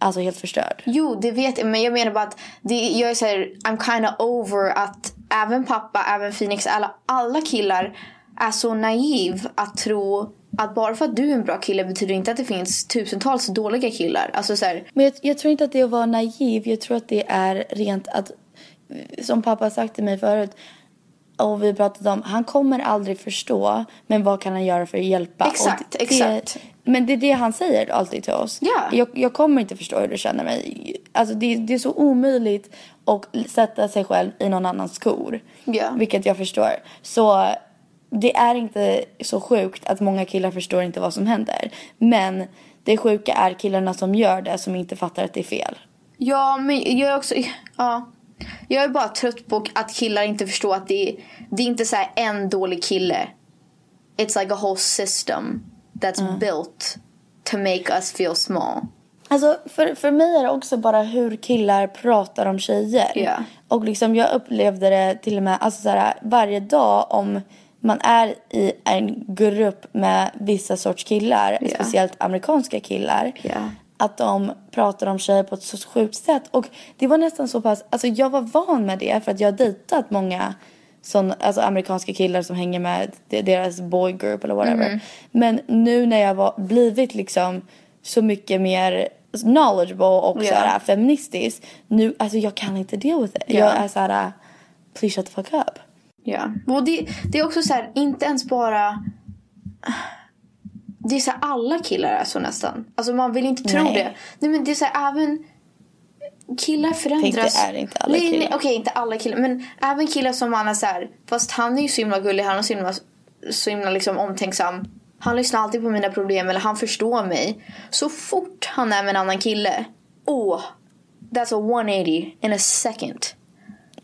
alltså helt förstörd. Jo, det vet jag. Men jag menar bara att det, jag är så här, I'm kind of over att även pappa, även Phoenix, alla, alla killar är så naiv att tro att bara för att du är en bra kille betyder inte att det finns tusentals dåliga killar. Alltså så här, Men jag, jag tror inte att det är att vara naiv. Jag tror att det är rent att, som pappa har sagt till mig förut. Och vi pratat om, han kommer aldrig förstå. Men vad kan han göra för att hjälpa? Exakt, det, exakt. Men det är det han säger alltid till oss. Ja. Jag, jag kommer inte förstå hur du känner mig. Alltså det, det är så omöjligt att sätta sig själv i någon annans skor. Ja. Vilket jag förstår. Så det är inte så sjukt att många killar förstår inte vad som händer. Men det sjuka är killarna som gör det som inte fattar att det är fel. ja, men jag är också... Ja. Jag är bara trött på att killar inte förstår att det är, det är inte så här en dålig kille. It's like a whole system that's built to make us feel small. Alltså för, för mig är det också bara hur killar pratar om tjejer. Ja. Och liksom jag upplevde det till och med alltså så här, varje dag om man är i en grupp med vissa sorts killar, Ja. speciellt amerikanska killar. Ja. Att de pratar om tjejer på ett så sjukt sätt. Och det var nästan så pass, alltså jag var van med det för att jag har dejtat många sån, alltså amerikanska killar som hänger med de- deras boy group eller whatever. Mhm. Men nu när jag var blivit liksom så mycket mer knowledgeable och Ja. så här feministisk. Nu, alltså jag kan inte deal with it. Ja. Jag är så här, please shut the fuck up. Ja. Och det, det är också så här, inte ens bara... Det är så här, alla killar är så nästan. Alltså man vill inte tro Nej. det. Nej men det är så här, även killar förändras. Tänk, det är inte alla nej, nej, killar. Okej, inte alla killar. Men även killar som man är så här, fast han är ju så himla gullig, han är så himla, så himla liksom omtänksam. Han lyssnar alltid på mina problem eller han förstår mig. Så fort han är med en annan kille, oh, that's a 180 in a second.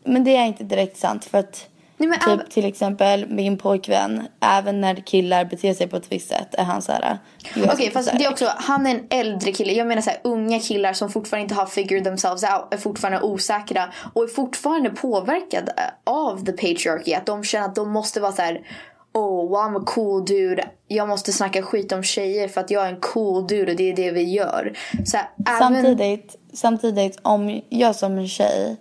Men det är inte direkt sant för att Nej, men typ till exempel min pojkvän, även när killar beter sig på ett visst sätt är han så här. Okej är fast så här- det är också, han är en äldre kille. Jag menar så här, unga killar som fortfarande inte har figured themselves out. Är fortfarande osäkra. Och är fortfarande påverkade av the patriarchy. Att de känner att de måste vara så här. Oh, I'm a cool dude. Jag måste snacka skit om tjejer för att jag är en cool dude och det är det vi gör. Så här, även... Samtidigt, samtidigt om jag som en tjej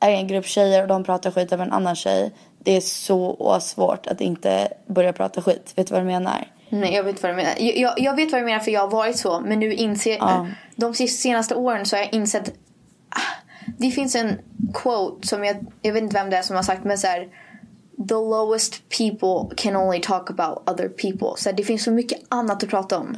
är i en grupp tjejer och de pratar skit om en annan tjej. Det är så svårt att inte börja prata skit. Vet du vad jag menar? Nej, jag vet vad du menar. Jag, jag, jag vet vad du menar för jag har varit så. Men nu inser Ja. De senaste åren så har jag insett. Ah, Det finns en quote som jag, jag vet inte vem det är som har sagt men så här. The lowest people can only talk about other people. Så här, det finns så mycket annat att prata om.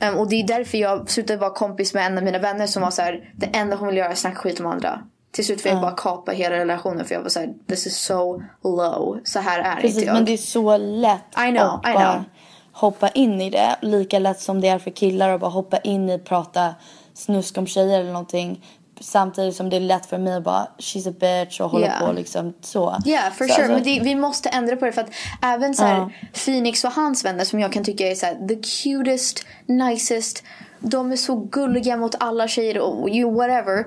Um, och det är därför jag slutade vara kompis med en av mina vänner som var så här. Det enda hon vill göra är snacka skit om andra. Till slut fick jag bara kapa hela relationen för jag var så här. This is so low. Så här är Precis, inte jag. men det är så lätt I know, att I bara know. hoppa in i det. Lika lätt som det är för killar att bara hoppa in i prata snusk om tjejer eller någonting. Samtidigt som det är lätt för mig att bara she's a bitch och hålla Yeah. på liksom så. Ja, for Så sure. alltså- Men det, vi måste ändra på det för att även så här, Ja. Phoenix och hans vänner som jag kan tycka är så här, the cutest, nicest. De är så gulliga mot alla tjejer och you whatever.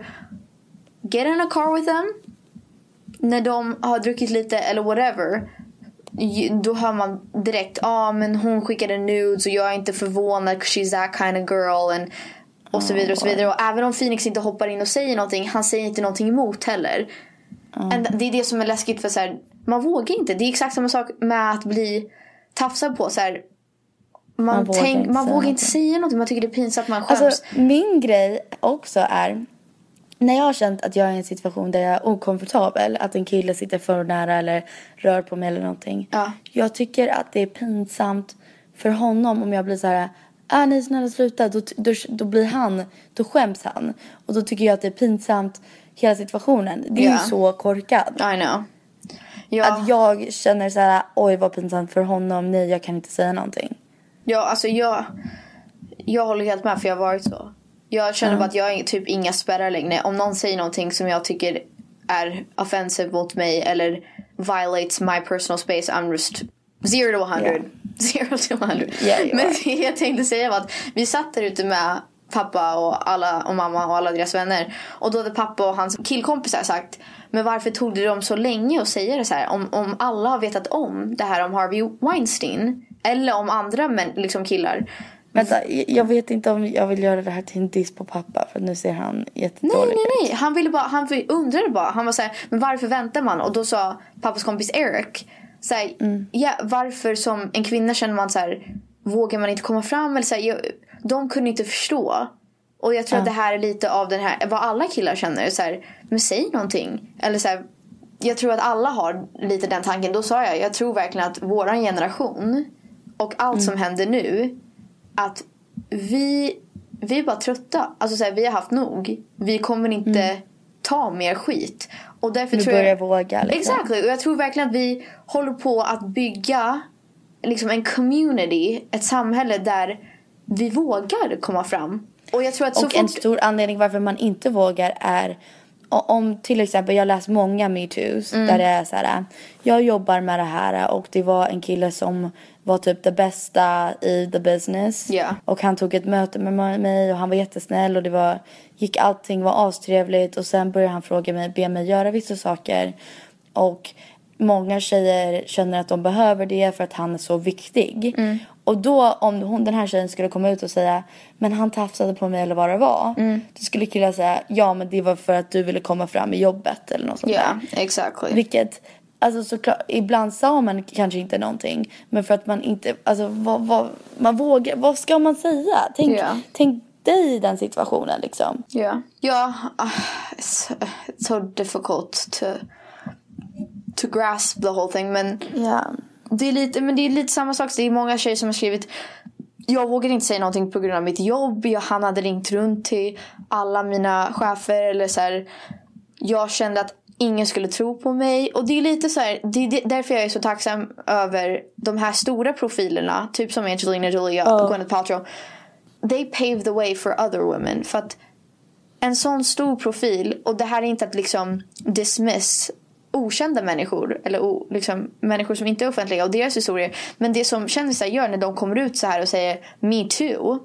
Get in a car with them. När de har druckit lite eller whatever. Då hör man direkt, ja ah, men hon skickade nudes och jag är inte förvånad she's that kind of girl. And, och så vidare och så vidare. Och även om Phoenix inte hoppar in och säger någonting, han säger inte någonting emot heller. And det är det som är läskigt för så här, man vågar inte. Det är exakt samma sak med att bli tafsad på. Så här, man, Man vågar tänk, inte man säga vågar inte någonting. säga någonting. Man tycker det är pinsamt, man skäms. Alltså min grej också är när jag har känt att jag är i en situation där jag är okomfortabel, att en kille sitter för nära eller rör på mig eller någonting. Ja. Jag tycker att det är pinsamt för honom om jag blir så här, ah, nej snälla sluta, då, då, då blir han, då skäms han. Och då tycker jag att det är pinsamt hela situationen. Det är Ja. ju så korkat. I know. Ja, Att jag känner så här, oj vad pinsamt för honom, nej jag kan inte säga någonting. ja, alltså jag, jag håller helt med för jag har varit så. Jag känner bara att jag har typ inga spärrar längre. Om någon säger någonting som jag tycker är offensive mot mig eller violates my personal space, I'm just zero to 100. Yeah. Zero to 100. Yeah, Men det jag tänkte säga var att vi satt där ute med pappa och, alla, och mamma och alla deras vänner. Och då hade pappa och hans killkompisar sagt Men varför tog det dem så länge att säga det så här? Om, om alla har vetat om det här om Harvey Weinstein eller om andra män, liksom killar. Vänta, jag vet inte om jag vill göra det här till en diss på pappa för nu ser han Nej, jättedålig nej, ut. nej. Han ville bara, han undrade bara. Han var så här, men varför väntar man? Och då sa pappas kompis Eric, så här, ja, varför som en kvinna känner man så här, vågar man inte komma fram? Eller så här, jag, de kunde inte förstå. Och jag tror att det här är lite av den här, vad alla killar känner. Så här, men säg någonting. Eller så här, jag tror att alla har lite den tanken. Då sa jag, jag tror verkligen att våran generation och allt som händer nu. Att vi, vi är bara trötta. Alltså så här, vi har haft nog. Vi kommer inte ta mer skit. Och därför Nu tror börjar jag... våga liksom. Exactly. Och jag tror verkligen att vi håller på att bygga liksom en community, ett samhälle där vi vågar komma fram. Och jag tror att så Och en fort... stor anledning varför man inte vågar är om till exempel, jag har läst många metooos där det är så här. Jag jobbar med det här och det var en kille som var typ det bästa i the business. Ja. Och han tog ett möte med mig och han var jättesnäll och det var, gick allting var astrevligt och sen började han fråga mig, be mig göra vissa saker. Och många tjejer känner att de behöver det för att han är så viktig. Och då om hon, den här tjejen skulle komma ut och säga men han tafsade på mig eller vad det var. Då skulle killar säga ja men det var för att du ville komma fram i jobbet eller något sånt Ja, där. exactly. Vilket, alltså såklart, ibland sa man kanske inte någonting. Men för att man inte, alltså vad, vad, man vågar, vad ska man säga? Tänk, Ja. tänk dig i den situationen liksom. Yeah. Yeah. Uh, it's, it's so difficult to to grasp the whole thing. Men Ja. Det är lite, men det är lite samma sak. Det är många tjejer som har skrivit jag vågar inte säga någonting på grund av mitt jobb. Jag, han hade ringt runt till alla mina chefer. Eller så här, jag kände att ingen skulle tro på mig. Och det är lite så här, det är därför jag är så tacksam över de här stora profilerna. Typ som Angelina Jolie och Gwyneth Paltrow. They pave the way for other women. För att en sån stor profil och det här är inte att liksom dismiss okända människor eller o, liksom, människor som inte är offentliga och deras historier. Men det som kändisar gör när de kommer ut så här och säger me too.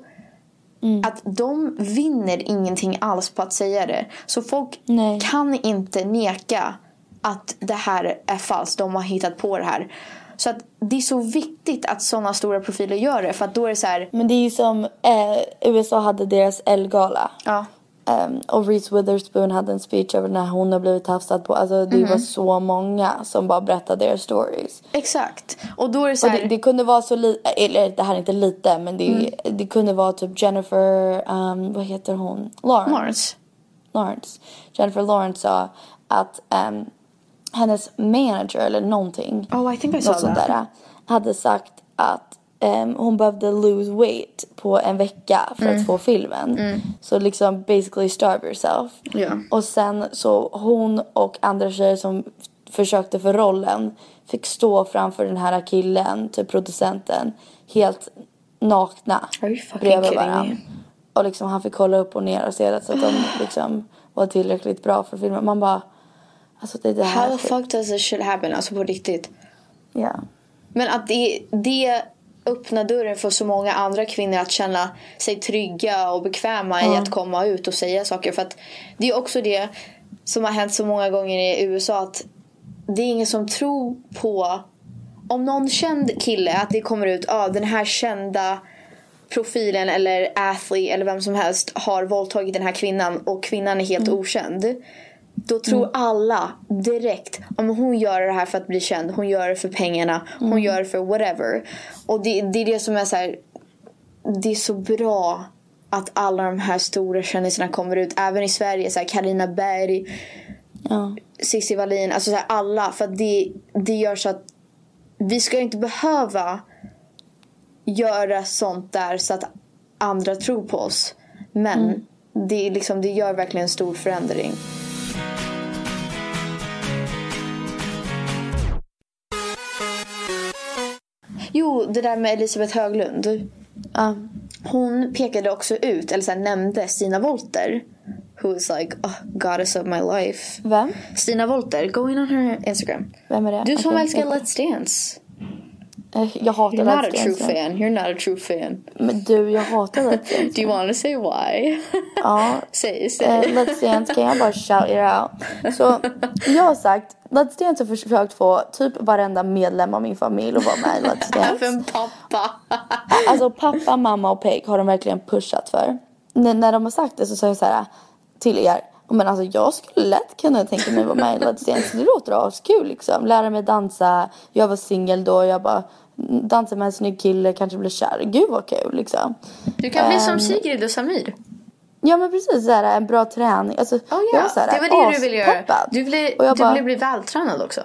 Att de vinner ingenting alls på att säga det. Så folk Nej. kan inte neka att det här är falskt. De har hittat på det här. Så att det är så viktigt att sådana stora profiler gör det. För att då är det så här. Men det är ju som eh, USA hade deras L-gala. Ja. Ehm, och Reese Witherspoon hade en speech över när hon har blivit tafsad på. Alltså det var så många som bara berättade deras stories. Exakt. Och då är det så här. det, det kunde vara så lite, eller det här är inte lite men det, det kunde vara typ Jennifer, um, vad heter hon? Lawrence. Lawrence. Lawrence. Jennifer Lawrence sa att ehm, hennes manager eller någonting, Oh, I think I saw that. där, hade sagt att ehm, hon behövde lose weight på en vecka för att få filmen. Så liksom basically starve yourself. Ja. Och sen så hon och andra tjejer som försökte för rollen fick stå framför den här killen, typ producenten, helt nakna bredvid varandra. Och liksom han fick kolla upp och ner och se att de liksom var tillräckligt bra för filmen. Man bara, alltså det är det här. How the fuck does this shit happen? Alltså på riktigt. Ja. Men att det, det öppnar dörren för så många andra kvinnor att känna sig trygga och bekväma i att komma ut och säga saker. För att det är också det som har hänt så många gånger i USA att det är ingen som tror på om någon känd kille att det kommer ut ah, den här kända profilen eller athlete eller vem som helst har våldtagit den här kvinnan och kvinnan är helt okänd. Då tror alla direkt om hon gör det här för att bli känd. Hon gör det för pengarna. Hon gör det för whatever. Och det, det är det som är så här. Det är så bra att alla de här stora kändisarna kommer ut. Även i Sverige. så här Carina Berg. Ja. Cissi Wallin. Alltså så här, alla. För att det, det gör så att vi ska inte behöva göra sånt där så att andra tror på oss. Men det, är liksom, det gör verkligen en stor förändring. Jo, det där med Elisabeth Höglund. Ja. Hon pekade också ut, eller så här, nämnde Stina Wolter. Who is like, oh, goddess of my life. Vem? Stina Wolter, go in on her Instagram. Vem är det? Du som älskar Let's Dance. Eh, Jag hatar You're not a true fan. You're not a true fan. Men du, jag hatar Let's Dance. Do you want to say why? Ja. Säg, Eh, säg. Let's Dance kan jag bara shout it out. Så jag har sagt, Let's Dance har försökt få typ varenda medlem av min familj att vara med i Let's Dance. Även pappa. Alltså pappa, mamma och Peg har de verkligen pushat för. N- när de har sagt det så sa jag så här till er. Men alltså jag skulle lätt kunna tänka mig vara med i Let's Dance. Det låter askul liksom. Lära mig dansa. Jag var singel då. Jag bara mm, dansa med en snygg kille. Kanske bli kär. Gud vad kul liksom. Du kan bli som Ehm, Sigrid och Samir. Ja men precis så här, en bra träning. Alltså, Oh, jag ja. var så här, det var det du ville göra. Du ville, Och jag du bara- ville bli vältränad också.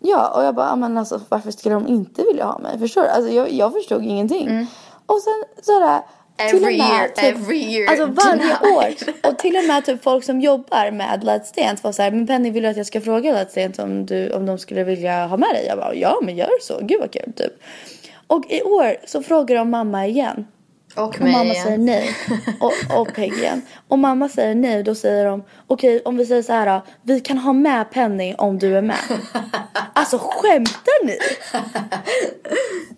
Ja, och jag bara, men alltså varför skulle de inte vilja ha mig? Förstår du? Alltså jag, jag förstod ingenting. Och sen och Mm. Every med, year, typ, every year, Alltså varje denied. år. Och till och med typ folk som jobbar med Let's Dance var såhär, men Penny vill du att jag ska fråga Let's Dance om, du, om de skulle vilja ha med dig? Jag bara, ja men gör så, gud vad kul typ. Och i år så frågar de mamma igen. Och Och mig mamma igen. säger nej. Och, och Peg igen. Och mamma säger nej, då säger de okej om vi säger så här. Vi kan ha med Penny om du är med. alltså skämtar ni?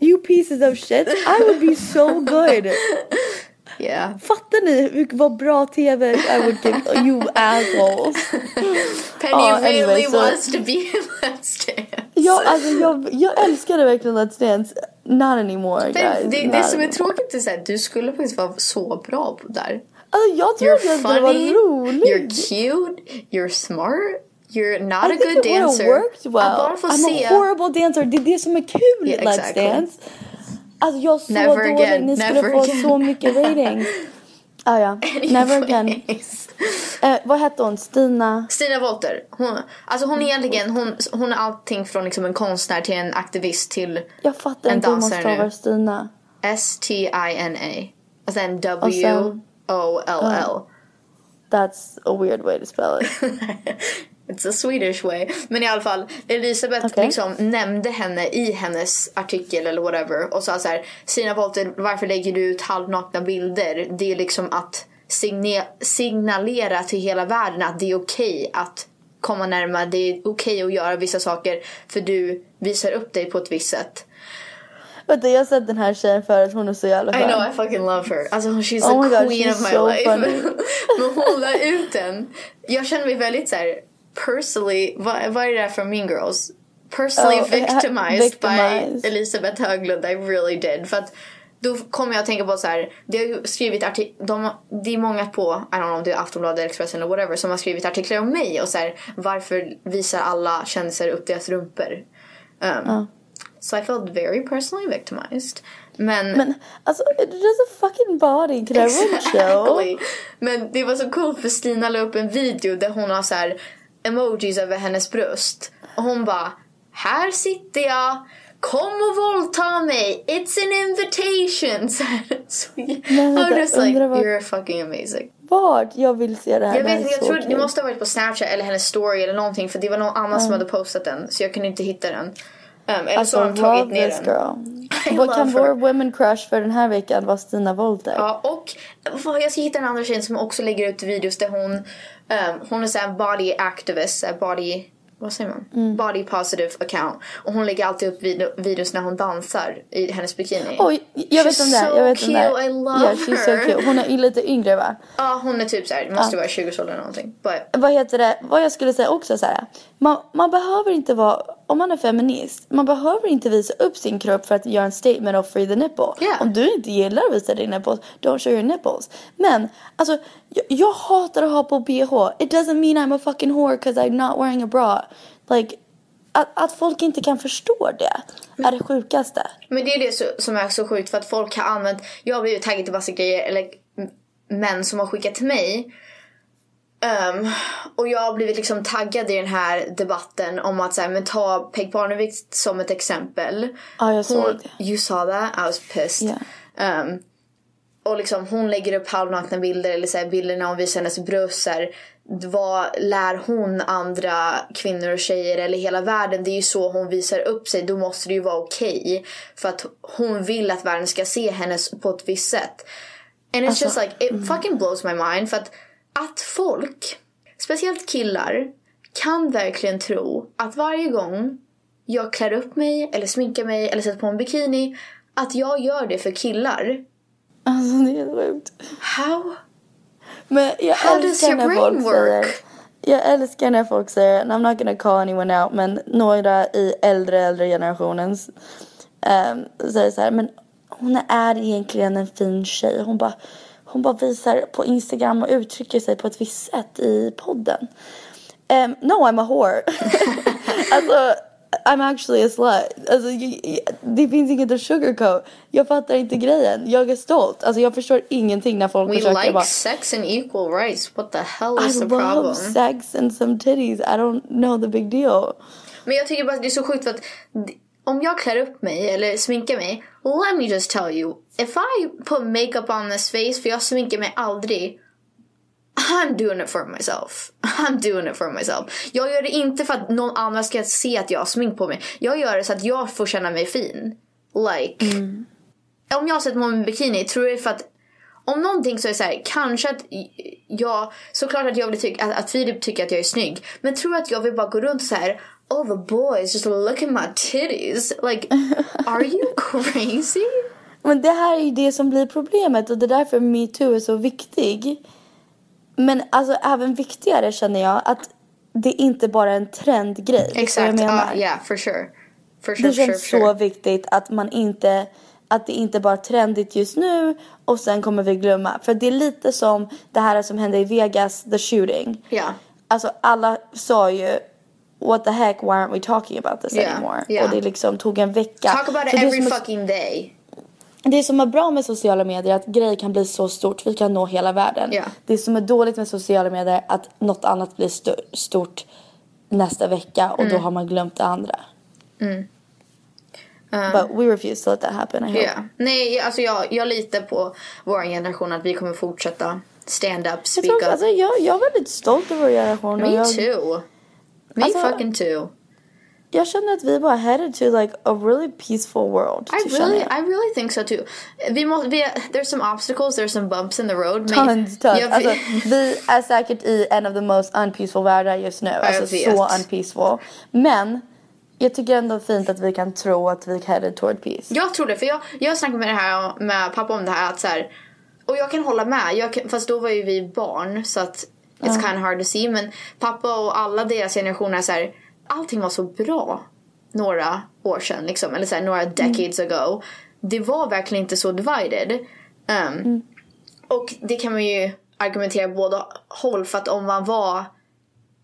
You pieces of shit. I would be so good. Yeah. Fattar ni vad bra TV I would give you assholes? Penny Ja, really anyway, wants to be in Let's Dance. Ja, alltså jag, jag älskade verkligen Let's Dance. Not anymore Det, guys. det, det Not som är tråkigt är att du skulle faktiskt vara så bra på det där. Alltså jag tror You're att det var funny, roligt. you're cute, you're smart, you're not I a good dancer. worked well. Att bara få I'm se... a horrible dancer. Det är det som är kul i Yeah, Let's exactly. Dance. Alltså jag är så Never dålig. again, Ni skulle never få again. så mycket rating. Ah, ja, never again. Eh, vad hette hon? Stina? Stina Wolter, hon, alltså hon är egentligen hon, hon är allting från liksom en konstnär till en aktivist till Jag fattar En inte hur man stavar Stina. S-T-I-N-A. Och sen- W-O-L-L. That's a weird way to spell it. It's a Swedish way. Men i alla fall, Elisabeth Okej. liksom nämnde henne i hennes artikel eller whatever och sa så här: Stina Wolter, varför lägger du ut halvnakna bilder? Det är liksom att signalera till hela världen att det är okej att komma närmare. Det är okej att göra vissa saker för du visar upp dig på ett visst sätt. Vänta jag har sett den här tjejen förut. Hon är så jävla I skön. know, I fucking love her. Alltså she's Oh the God, queen she's of my so life. Men hon la ut den. Jag känner mig väldigt så här personally, vad, vad är det där från Mean Girls? Personally Oh, victimized, victimized. by Elisabeth Höglund. I really did. För att då kommer jag att tänka på så här, det har ju skrivit artiklar, de, det är många på, I don't know om det är Aftonbladet, Expressen eller whatever, som har skrivit artiklar om mig och så här, varför visar alla kändisar upp deras rumpor? Um, So I felt very personally victimized. Men, Men alltså, it's just a fucking body. Everyone chill? Exactly. Men det var så coolt för Stina la upp en video där hon har så här emojis över hennes bröst. Och hon bara, här sitter jag. Kom och våldta mig. It's an invitation. Så här, så, Men vänta, I'm just like, vad- you're fucking amazing. Vart? Jag vill se det här. Jag det här vet är inte, jag tror det kul. måste ha varit på Snapchat eller hennes story eller någonting för det var någon annan som hade postat den så jag kunde inte hitta den. Um, eller så har de tagit love ner den. girl. I Vad kan vår women crush för den här veckan vara Stina Wolter? Ja, och jag ska hitta en annan tjej som också lägger ut videos där hon, um, hon är såhär body activist, så body, vad säger man? Mm. Body positive account. Och hon lägger alltid upp video, videos när hon dansar i hennes bikini. Oj, jag vet She's om det. so Jag vet om det. cute, I love yeah, she's so her. cute. Hon är lite yngre va? Ja, hon är typ såhär, måste vara 20-årsåldern eller någonting. But, Vad heter det? Vad jag skulle säga också så här. Man, man behöver inte vara, om man är feminist, man behöver inte visa upp sin kropp för att göra en statement of free the nipple. Yeah. Om du inte gillar att visa din nipples, don't show your nipples. Men, alltså, jag, jag hatar att ha på bh. It doesn't mean I'm a fucking whore because I'm not wearing a bra. Like, att, att folk inte kan förstå det är det sjukaste. men det är det som är så sjukt för att folk har använt, jag har blivit taggad till massa grejer eller män som har skickat till mig. Ehm, och jag har blivit liksom taggad i den här debatten om att så här, men ta Peg Parnevik som ett exempel. Ja, jag såg Hon, det. you saw that? I was pissed. Yeah. Ehm, och liksom hon lägger upp halvnakna bilder eller så här, bilder när hon visar hennes bröst. så här, Vad lär hon andra kvinnor och tjejer eller hela världen? Det är ju så hon visar upp sig. Då måste det ju vara okej. för att hon vill att världen ska se henne på ett visst sätt. And it's just like, it fucking blows my mind. För att, att folk, speciellt killar, kan verkligen tro att varje gång jag klär upp mig eller sminkar mig eller sätter på en bikini att jag gör det för killar. Alltså det är sjukt. How? Men jag How does älskar your när brain folk work? säger Jag älskar när folk säger, and I'm not gonna call anyone out, men några i äldre, äldre generationens um, säger så här, men hon är egentligen en fin tjej. Hon bara, hon bara visar på Instagram och uttrycker sig på ett visst sätt i podden. Um, no, I'm a whore. alltså, I'm actually a slut. Alltså, det finns inget att sugarcoat. Jag fattar inte grejen. Jag är stolt. Alltså, jag förstår ingenting när folk We försöker like bara sex and equal rights. What the hell I is the love problem? sex and some titties. I don't know the big deal. Men jag tycker bara att det är så sjukt för att om jag klär upp mig eller sminkar mig. Let me just tell you. If I put makeup on this face, för jag sminkar mig aldrig. I'm doing it for myself. I'm doing it for myself. Jag gör det inte för att någon annan ska se att jag har smink på mig. Jag gör det så att jag får känna mig fin. Like. om jag har sett Momo i bikini tror jag för att om någonting så är det så här, kanske att jag, såklart att jag vill tycka, att, att Filip tycker att jag är snygg. Men tror att jag vill bara gå runt och så här, oh the boys just look at my titties. Like, are you crazy? Men det här är ju det som blir problemet och det är därför metoo är så viktig. Men alltså även viktigare känner jag att det inte bara är en trendgrej. Exakt, ja, yeah, for sure. For sure, det for känns sure, så sure. viktigt att man inte att det inte bara är trendigt just nu och sen kommer vi glömma. För det är lite som det här som hände i Vegas, the shooting. Ja. Alltså alla sa ju what the heck why aren't we talking about this Yeah, anymore? yeah. Och det liksom tog en vecka. Talk about it every fucking day. Det som är bra med sociala medier är att grejer kan bli så stort, vi kan nå hela världen. Ja. Det som är dåligt med sociala medier är att något annat blir st- stort nästa vecka och Mm. då har man glömt det andra. But we refuse to let that happen, I hope. Ja. Nej, alltså jag, jag litar på vår generation att vi kommer fortsätta stand up, Jag, speak tror, up. alltså, jag, jag är väldigt stolt över vår generation. Me jag, too. Me Alltså, fucking too. Jag känner att vi bara headed to like a really peaceful world. I really. I really think so too. Vi måste, vi, there's some obstacles, there's some bumps in the road. Tons, tons. jag- Alltså, vi är säkert i en of the most unpeaceful världar just nu. Alltså vet. så unpeaceful. Men jag tycker ändå fint att vi kan tro att vi headed toward peace. Jag tror det, för jag, jag snackade med, det här, med pappa om det här att så här, och jag kan hålla med, jag kan, fast då var ju vi barn så att it's kind of hard to see men pappa och alla deras generationer så här, allting var så bra några år sedan liksom, eller så här, några decades ago. Det var verkligen inte så divided. Um, Och det kan man ju argumentera båda håll för att om man var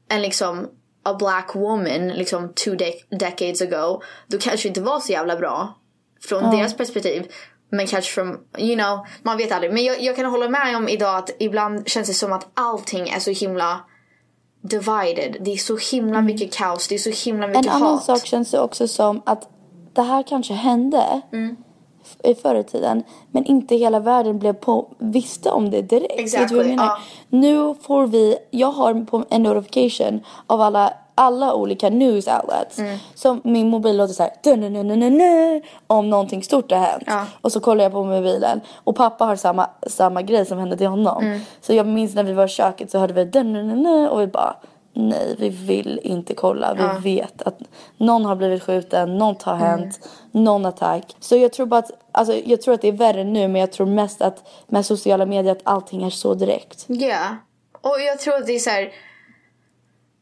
en liksom a black woman liksom two de- decades ago då kanske det inte var så jävla bra från deras perspektiv. Men kanske från, you know, man vet aldrig. Men jag, jag kan hålla med om idag att ibland känns det som att allting är så himla divided. Det är så himla mycket kaos, det är så himla mycket Mm. En annan hat. sak känns det också som att det här kanske hände Mm. i förr i tiden men inte hela världen blev på, visste om det direkt. Vet du vad Exactly, jag menar? ja. Nu får vi, jag har på en notification av alla alla olika news outlets. Mm. Som min mobil låter såhär "Dun-dun-dun-dun-dun", om någonting stort har hänt. Ja. Och så kollar jag på mobilen och pappa har samma, samma grej som hände till honom. Mm. Så jag minns när vi var i köket så hörde vi och vi bara nej vi vill inte kolla. Vi vet att någon har blivit skjuten, något har hänt, någon attack. Så jag tror bara att, alltså, jag tror att det är värre nu men jag tror mest att med sociala medier att allting är så direkt. Ja. Och jag tror att det är så här.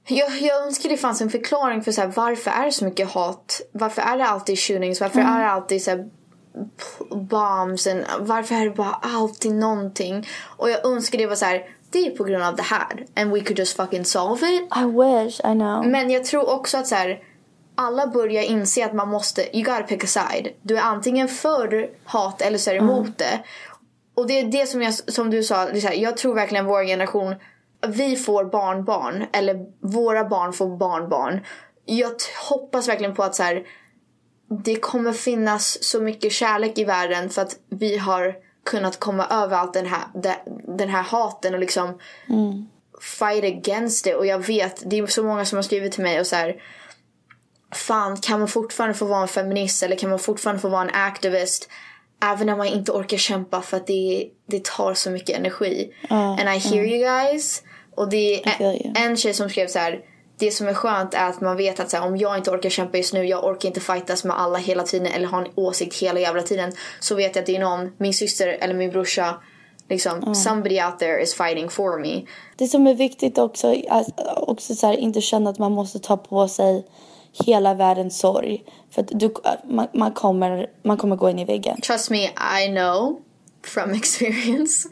Jag, jag önskar det fanns en förklaring för så här, varför är det så mycket hat? Varför är det alltid shootings? Varför är det alltid så här, bombs? And, varför är det bara alltid någonting? Och jag önskar det var så här. Det är på grund av det här. And we could just fucking solve it. I wish, I know. Men jag tror också att så här, alla börjar inse att man måste, you gotta pick a side. Du är antingen för hat eller så är du emot det. Och det är det som, jag, som du sa, det är så här, jag tror verkligen vår generation, vi får barnbarn eller våra barn får barnbarn. Jag hoppas verkligen på att så här, det kommer finnas så mycket kärlek i världen för att vi har kunnat komma över allt den här, de- den här haten och liksom fight against it. Och jag vet, det är så många som har skrivit till mig och så här. Fan, kan man fortfarande få vara en feminist eller kan man fortfarande få vara en activist? Även när man inte orkar kämpa för att det, det tar så mycket energi. And I hear you guys. Och det är you. en tjej som skrev så här. Det som är skönt är att man vet att så här, om jag inte orkar kämpa just nu, jag orkar inte fightas med alla hela tiden eller ha en åsikt hela jävla tiden. Så vet jag att det är någon, min syster eller min brorsa, liksom somebody out there is fighting for me. Det som är viktigt också, är också så här, inte känna att man måste ta på sig hela världens sorg. För att du, man, man, kommer, man kommer gå in i väggen. Trust me, I know from experience.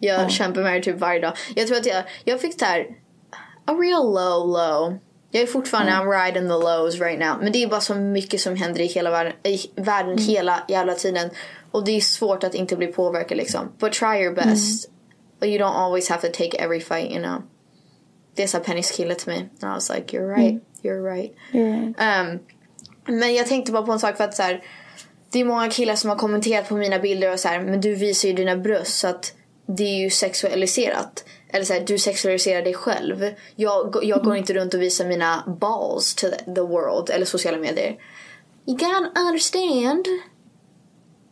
Jag kämpar med det typ varje dag. Jag tror att jag, jag fick det här, a real low low. Jag är fortfarande, I'm riding the lows right now. Men det är bara så mycket som händer i hela världen, i världen hela jävla tiden. Och det är svårt att inte bli påverkad liksom. But try your best. But you don't always have to take every fight, you know. Det sa Pennys kille till mig. And I was like, you're right, you're right. Um, men jag tänkte bara på en sak för att så här, det är många killar som har kommenterat på mina bilder och så här, men du visar ju dina bröst så att det är ju sexualiserat. Eller så här, du sexualiserar dig själv. Jag, jag går inte runt och visar mina balls to the world eller sociala medier. You gotta understand.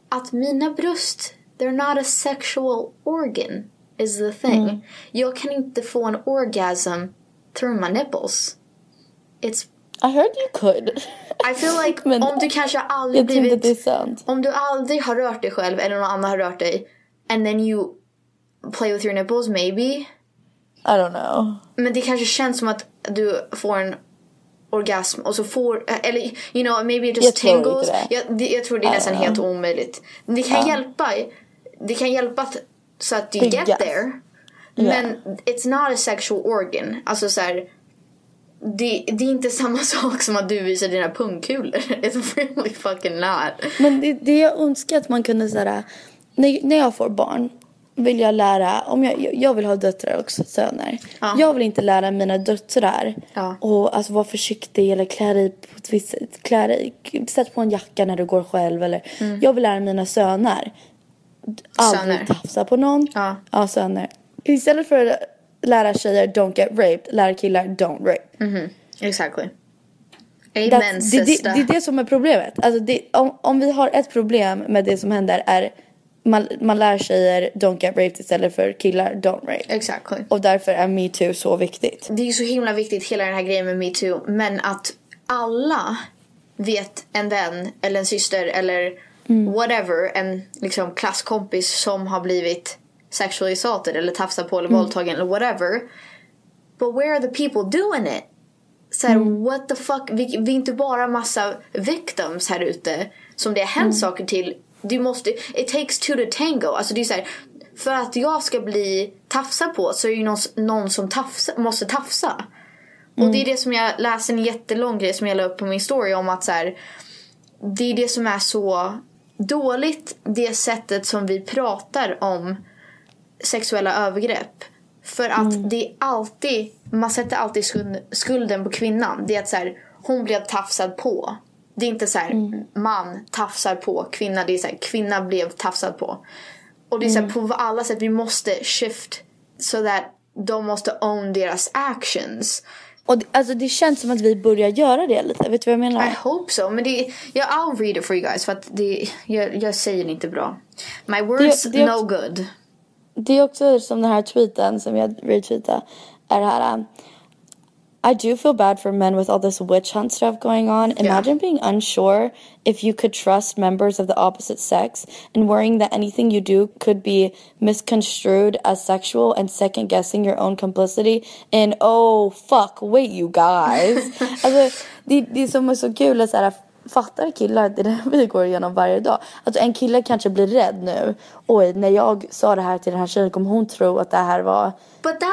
att mina bröst, they're not a sexual organ is the thing. Jag kan inte få en orgasm through my nipples. It's I heard you could. I feel like Men om du kanske aldrig blivit... Om du aldrig har rört dig själv eller någon annan har rört dig and then you play with your nipples maybe. I don't know. Men det kanske känns som att du får en orgasm och så får, eller you know maybe it just Jag tror tingles. det. Jag, det, jag tror det är I nästan helt omöjligt. Det kan hjälpa, det kan hjälpa att, så att I get guess. there. Men it's not a sexual organ. Alltså så här, det, det är inte samma sak som att du visar dina pungkulor. It's really fucking not. Men det, det jag önskar att man kunde såhär, när, när jag får barn vill jag lära, om jag, jag- vill ha döttrar också, söner. Ja. Jag vill inte lära mina döttrar Ja. och alltså vara försiktig eller klä dig på ett visst sätt. Klä dig, sätt på en jacka när du går själv eller. Jag vill lära mina söner. Aldrig Mm. Tafsa på någon. Ja. ja, söner. Istället för att lära tjejer don't get raped, lära killar don't rape. Exactly. That's- Amen det, det, sister. det är det som är problemet. Alltså det, om, om vi har ett problem med det som händer är man, man lär tjejer don't get raped istället för killar don't rape. Exactly. Och därför är metoo så viktigt. Det är ju så himla viktigt hela den här grejen med metoo. Men att alla vet en vän eller en syster eller whatever. En liksom klasskompis som har blivit sexually assaulted eller tafsad på eller våldtagen eller whatever. But where are the people doing it? Så här, what the fuck? Vi, vi är inte bara massa victims här ute som det har hänt saker till. Du måste, it takes two to tango. Alltså det är så här, för att jag ska bli tafsad på så är det ju någon, någon som tafsa, måste tafsa. Och det är det som jag läste en jättelång grej som jag la upp på min story om att så här, det är det som är så dåligt, det sättet som vi pratar om sexuella övergrepp. För att det är alltid, man sätter alltid skuld, skulden på kvinnan. Det är att så här, hon blev tafsad på. Det är inte så här, man tafsar på kvinna. Det är så här, kvinna blev tafsad på. Och det är så här, på alla sätt, vi måste shift so that de måste own deras actions. Och det, alltså det känns som att vi börjar göra det lite. Vet du vad jag menar? I hope so. Men det, ja, I'll read it for you guys för att det, jag, jag säger det inte bra. My words Det- det no också- good. Det är också som den här tweeten som jag retweetade. Är det här. I do feel bad for men with all this witch hunt stuff going on. Imagine being unsure if you could trust members of the opposite sex and worrying that anything you do could be misconstrued as sexual and second guessing your own complicity in oh fuck wait you guys. alltså, det, det som är så kul är så här fattar killar det där vi går igenom varje dag. Alltså en kille kanske blir rädd nu. Oj, när jag sa det här till den här tjejen kommer hon tro att det här var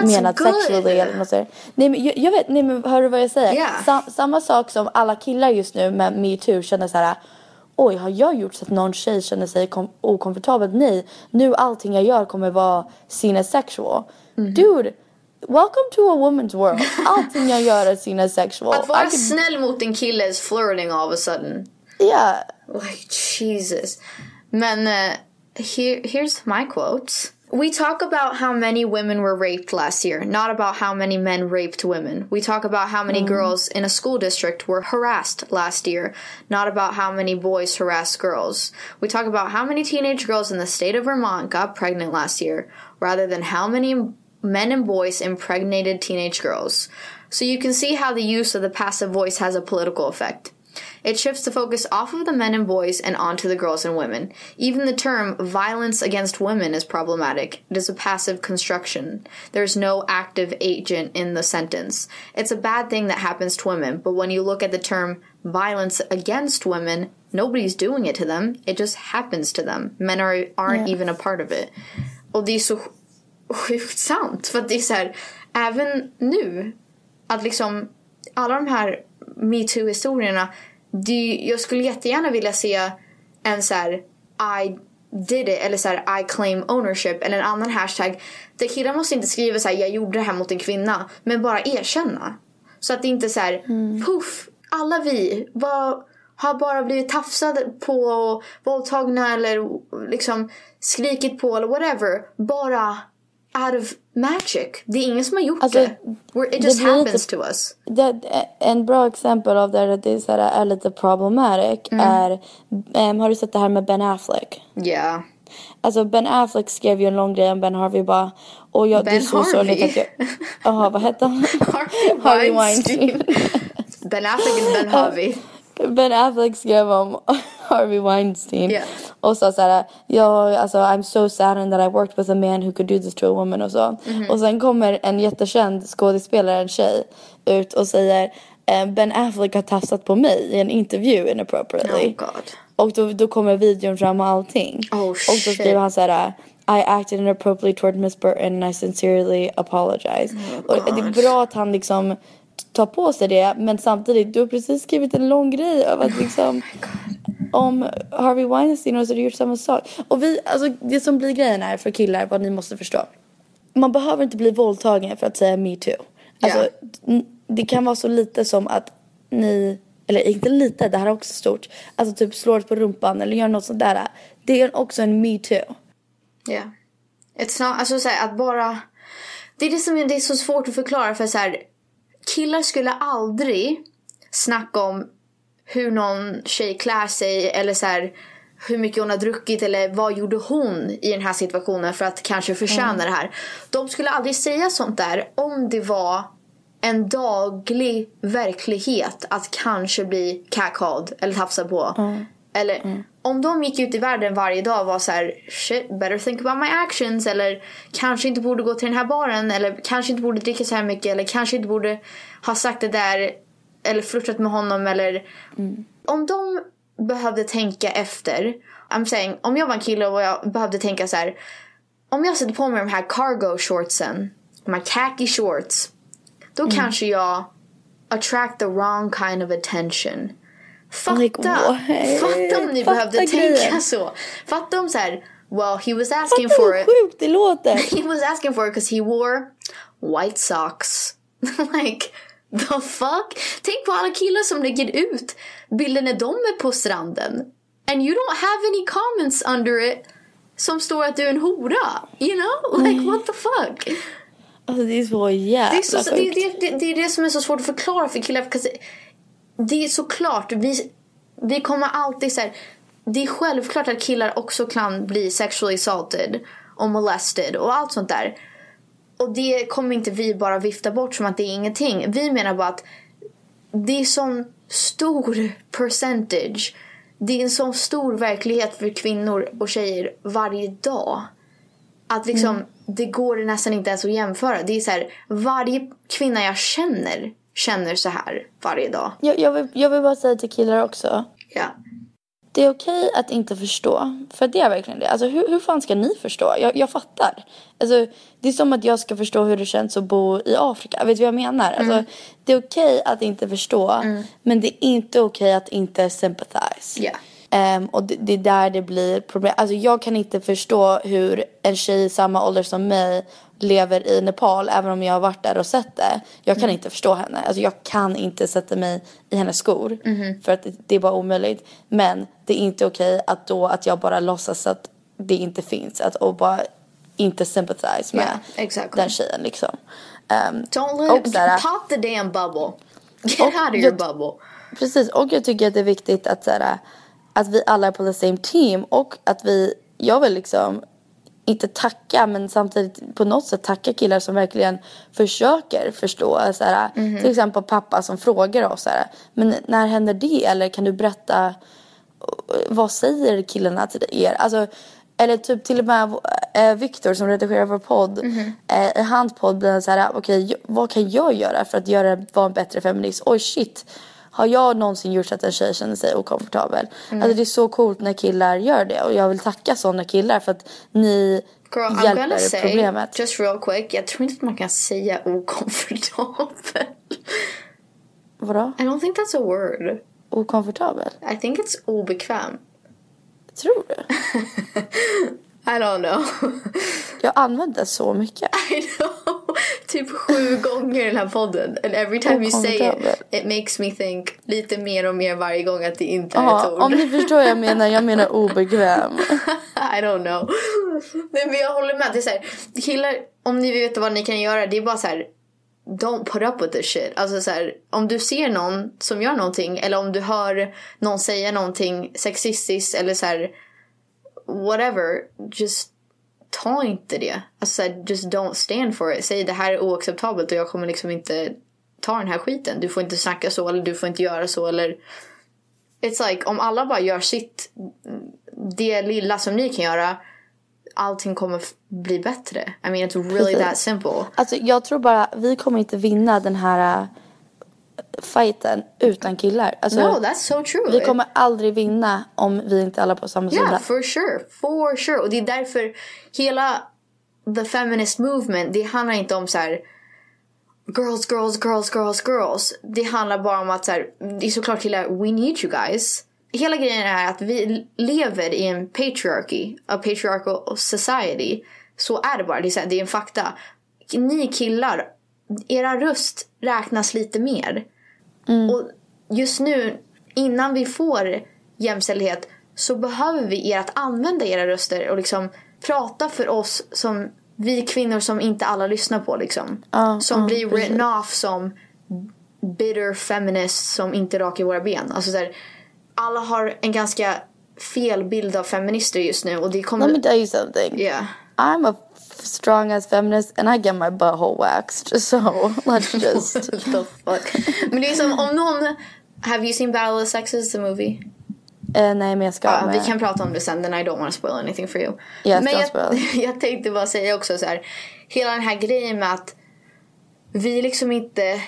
menat good. sexually eller något sådär. Nej men jag, jag vet, nej men hör du vad jag säger? Yeah. Sam, samma sak som alla killar just nu med metoo känner så här. Oj, har jag gjort så att någon tjej känner sig kom- okomfortabel? Nej, nu allting jag gör kommer vara seen as sexual. Mhm. Dude, welcome to a woman's world. Allting jag gör är seen as sexual. Att vara I could- snäll mot en kille is flirting all of a sudden. Yeah. Like Jesus. Men uh, here, here's my quotes. We talk about how many women were raped last year, not about how many men raped women. We talk about how many girls in a school district were harassed last year, not about how many boys harassed girls. We talk about how many teenage girls in the state of Vermont got pregnant last year, rather than how many men and boys impregnated teenage girls. So you can see how the use of the passive voice has a political effect. It shifts the focus off of the men and boys and onto the girls and women. Even the term violence against women is problematic. It is a passive construction. There's no active agent in the sentence. It's a bad thing that happens to women, but when you look at the term violence against women, nobody's doing it to them. It just happens to them. Men are, aren't even a part of it. Och det är så sjukt sant. För att det är så här, även nu, att liksom alla de här metoo-historierna, jag skulle jättegärna vilja se en så här I did it eller så här I claim ownership eller en annan hashtag. Där killar måste inte skriva så här jag gjorde det här mot en kvinna, men bara erkänna. Så att det inte så här puff, alla vi var, har bara blivit tafsade på, våldtagna eller liksom skrikit på eller whatever. Bara out of magic. Det är ingen som har gjort Alltså, det. We're, it det just lite- happens to us. Det, en bra exempel av där det är, så här, är lite problematic Mm. är, em, har du sett det här med Ben Affleck? Ja. Alltså Ben Affleck skrev ju en lång grej om Ben Harvey bara. Och jag, det är Ben så sorgligt Harvey? att jag... Jaha, vad hette han? Harvey Weinstein. Ben Affleck and Ben Harvey. Ben Affleck skrev om Harvey Weinstein Yeah. och sa såhär, ja alltså I'm so saddened that I worked with a man who could do this to a woman och så. Mhm. Och sen kommer en jättekänd skådespelare, en tjej, ut och säger eh, Ben Affleck har tafsat på mig i en intervju inappropriately. Oh god. Och då, då kommer videon fram och allting. Oh, och då skriver han såhär I acted inappropriately toward Miss Burton and I sincerely apologize. Oh, och det är bra att han liksom tar på sig det men samtidigt du har precis skrivit en lång grej av Oh att liksom om Harvey Weinstein och så har du gjort samma sak. Och vi, alltså det som blir grejen är för killar vad ni måste förstå. Man behöver inte bli våldtagen för att säga me too. Alltså n- det kan vara så lite som att ni eller inte lite, det här är också stort. Alltså typ slår på rumpan eller gör något sånt där. Det är också en me too. Ja. It's not, alltså så här, att bara... Det är det som är, det är så svårt att förklara för så här, killar skulle aldrig snacka om hur någon tjej klär sig eller så här, hur mycket hon har druckit eller vad gjorde hon i den här situationen för att kanske förtjäna det här. De skulle aldrig säga sånt där om det var en daglig verklighet att kanske bli catcalled eller tafsad på. Eller om de gick ut i världen varje dag och var så här shit better think about my actions eller kanske inte borde gå till den här baren eller kanske inte borde dricka så här mycket eller kanske inte borde ha sagt det där eller flörtat med honom eller om de behövde tänka efter I'm saying om jag var en kille och jag behövde tänka så här om jag sätter på mig de här cargo shortsen de här khaki shorts då kanske jag attract the wrong kind of attention Fatta! Fatta om ni Fatta behövde grejen. tänka så. Fatta om så här, well he was asking Fatta for hur it. sjukt det låter. He was asking for it because he wore white socks. like, the fuck? Tänk på alla killar som lägger ut bilder när de är på stranden. And you don't have any comments under it som står att du är en hora. You know? Like what the fuck? Alltså det är så jävla Det är, så, det, sjukt. det, det, det är det som är så svårt att förklara för killar. Det är såklart, vi, vi kommer alltid så här, Det är självklart att killar också kan bli sexually assaulted och molested och allt sånt där. Och det kommer inte vi bara vifta bort som att det är ingenting. Vi menar bara att det är sån stor percentage. Det är en sån stor verklighet för kvinnor och tjejer varje dag. Att liksom, det går nästan inte ens att jämföra. Det är så här, varje kvinna jag känner känner så här varje dag. Jag, jag, vill, jag vill bara säga till killar också. Ja. Det är okej att inte förstå. För det är verkligen det. Alltså hur, hur fan ska ni förstå? Jag, jag fattar. Alltså, det är som att jag ska förstå hur det känns att bo i Afrika. Vet du vad jag menar? Alltså, det är okej att inte förstå. Men det är inte okej att inte sympathize. Ja. Ehm, och det, det är där det blir problem. Alltså jag kan inte förstå hur en tjej i samma ålder som mig lever i Nepal även om jag har varit där och sett det. Jag kan inte förstå henne. Alltså jag kan inte sätta mig i hennes skor. För att det, det är bara omöjligt. Men det är inte okej att då att jag bara låtsas att det inte finns. Att, och bara inte sympathize med Ja, exactly. den tjejen liksom. Ehm, Don't och let, såhär- pop the damn bubble. Get Och out of your jag- bubble. Precis, och jag tycker att det är viktigt att, så här, att vi alla är på the same team och att vi, jag vill liksom inte tacka men samtidigt på något sätt tacka killar som verkligen försöker förstå. Så här, Till exempel pappa som frågar oss så här, men när händer det? Eller kan du berätta vad säger killarna till er? Alltså, eller typ till och med eh, Viktor som redigerar vår podd. Eh, I hans podd blir det så här, okej vad kan jag göra för att göra, vara en bättre feminist? Oj shit. Har jag någonsin gjort så att en tjej känner sig okomfortabel? Alltså det är så coolt när killar gör det och jag vill tacka sådana killar för att ni Girl, I'm gonna say, problemet. just real quick, jag tror inte att man kan säga okomfortabel. Vadå? I don't think that's a word. Okomfortabel? I think it's obekväm. Tror du? I don't know. Jag har använt det så mycket. I know. typ sju gånger i den här podden. And every time you say it, it makes me think lite mer och mer varje gång att det inte är Ja, ett ord. om ni förstår vad jag menar, jag menar obekväm. I don't know. Nej men jag håller med. Det är så här, killar, om ni veta vad ni kan göra, det är bara så här. Don't put up with this shit. Alltså så här, om du ser någon som gör någonting eller om du hör någon säga någonting sexistiskt eller så här whatever, just ta inte det. Alltså här, just don't stand for it. Säg det här är oacceptabelt och jag kommer liksom inte ta den här skiten. Du får inte snacka så eller du får inte göra så eller It's like om alla bara gör sitt, det lilla som ni kan göra, allting kommer bli bättre. I mean it's really Precis. that simple. Alltså jag tror bara, vi kommer inte vinna den här fighten utan killar. Alltså, no, that's so true. vi kommer aldrig vinna om vi inte alla på samma Yeah, sida. for sure. For sure. Och det är därför hela the feminist movement, det handlar inte om så här girls, girls, girls, girls, girls. Det handlar bara om att så här, det är såklart killar, we need you guys. Hela grejen är att vi lever i en patriarchy, a patriarchal society. Så är det bara, det är, här, det är en fakta. Ni killar, era röst räknas lite mer. Och just nu, innan vi får jämställdhet så behöver vi er att använda era röster och liksom prata för oss som vi kvinnor som inte alla lyssnar på liksom. Ja, som ja, blir written off som bitter feminists som inte rakar våra ben. Alltså så här, alla har en ganska fel bild av feminister just nu och det kommer... Let me tell you something. Yeah. I'm a strong as feminist and I get my butthole waxed. So let's just... The fuck? Men det är som om någon... Have you seen Battle of Sexes, the movie? Eh, nej men jag ska Ja, med. vi kan prata om det sen, then I don't want to spoil anything for you. Yes, Men jag, spoil. jag tänkte bara säga också så här. Hela den här grejen med att vi liksom inte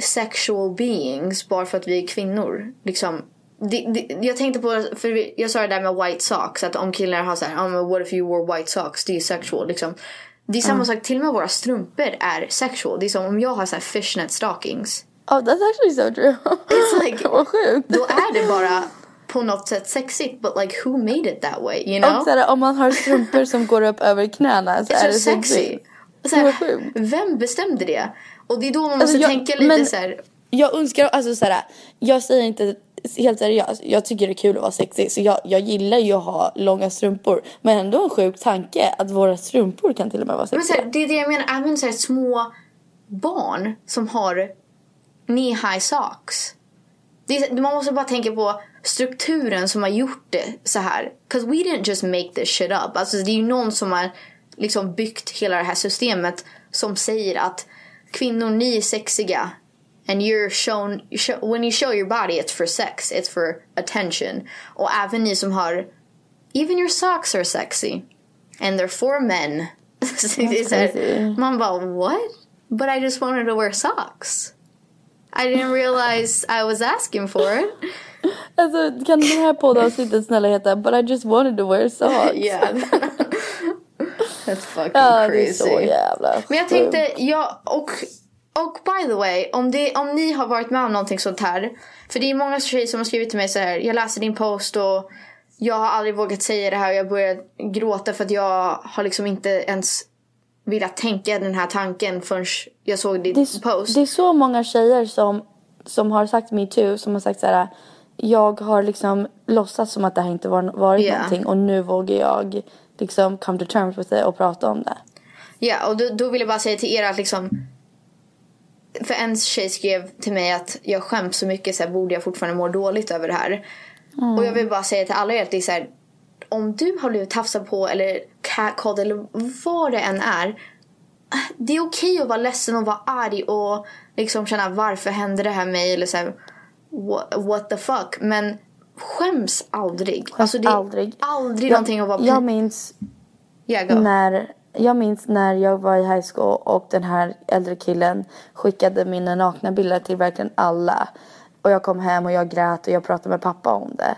sexual beings bara för att vi är kvinnor. Liksom, det, det, jag tänkte på, för jag sa det där med white socks. Att om killar har så här, oh, what if you wore white socks? Det är sexual. Liksom. Det är samma sak, till och med våra strumpor är sexual. Det är som om jag har så här fishnet stockings. Oh that's actually so true. It's like, Vad sjukt. då är det bara på något sätt sexigt. But like who made it that way? You know? Och såhär, om man har strumpor som går upp över knäna så är det sexy. sjukt. vem bestämde det? Och det är då man Alltså, måste jag- tänka lite men- så här. Jag önskar, alltså såhär, jag säger inte helt seriöst, jag tycker det är kul att vara sexig så jag, jag gillar ju att ha långa strumpor. Men ändå en sjuk tanke att våra strumpor kan till och med vara Men sexiga. här, det är det jag menar, även så här små barn som har knee high socks. Är, man måste bara tänka på strukturen som har gjort det så här. Cause we didn't just make this shit up. Alltså det är ju någon som har liksom byggt hela det här systemet som säger att kvinnor ni är sexiga. And you're shown, show, when you show your body it's for sex, it's for attention. Och även ni som har, even your socks are sexy. And they're for men. Här, crazy. man bara what? But I just wanted to wear socks. I didn't realize I was asking for it. Alltså kan den här poddavsnittet snälla heta But I just wanted to wear socks? Yeah. That's fucking Ja, det är crazy. så jävla Men jag tänkte, ja, och, och by the way, om, det, om ni har varit med om någonting sånt här. För det är många tjejer som har skrivit till mig så här. jag läste din post och jag har aldrig vågat säga det här och jag började gråta för att jag har liksom inte ens velat tänka den här tanken förrän jag såg din det, post. det är så många tjejer som, som har sagt me too, som har sagt så här. Jag har liksom låtsats som att det här inte var, varit Yeah. någonting och nu vågar jag liksom come to terms with det och prata om det. Ja, och då, då vill jag bara säga till er att liksom för en tjej skrev till mig att jag skäms så mycket så här, borde jag fortfarande må dåligt över det här. Och jag vill bara säga till alla er att det är så här, om du har blivit tafsad på eller catcalled eller vad det än är. Det är okej att vara ledsen och vara arg och liksom känna varför hände det här mig eller så här, what, what the fuck. Men skäms aldrig. alltså det är aldrig. aldrig någonting att vara Jag minns Yeah, när, jag minns när jag var i high school och den här äldre killen skickade mina nakna bilder till verkligen alla. Och jag kom hem och jag grät och jag pratade med pappa om det.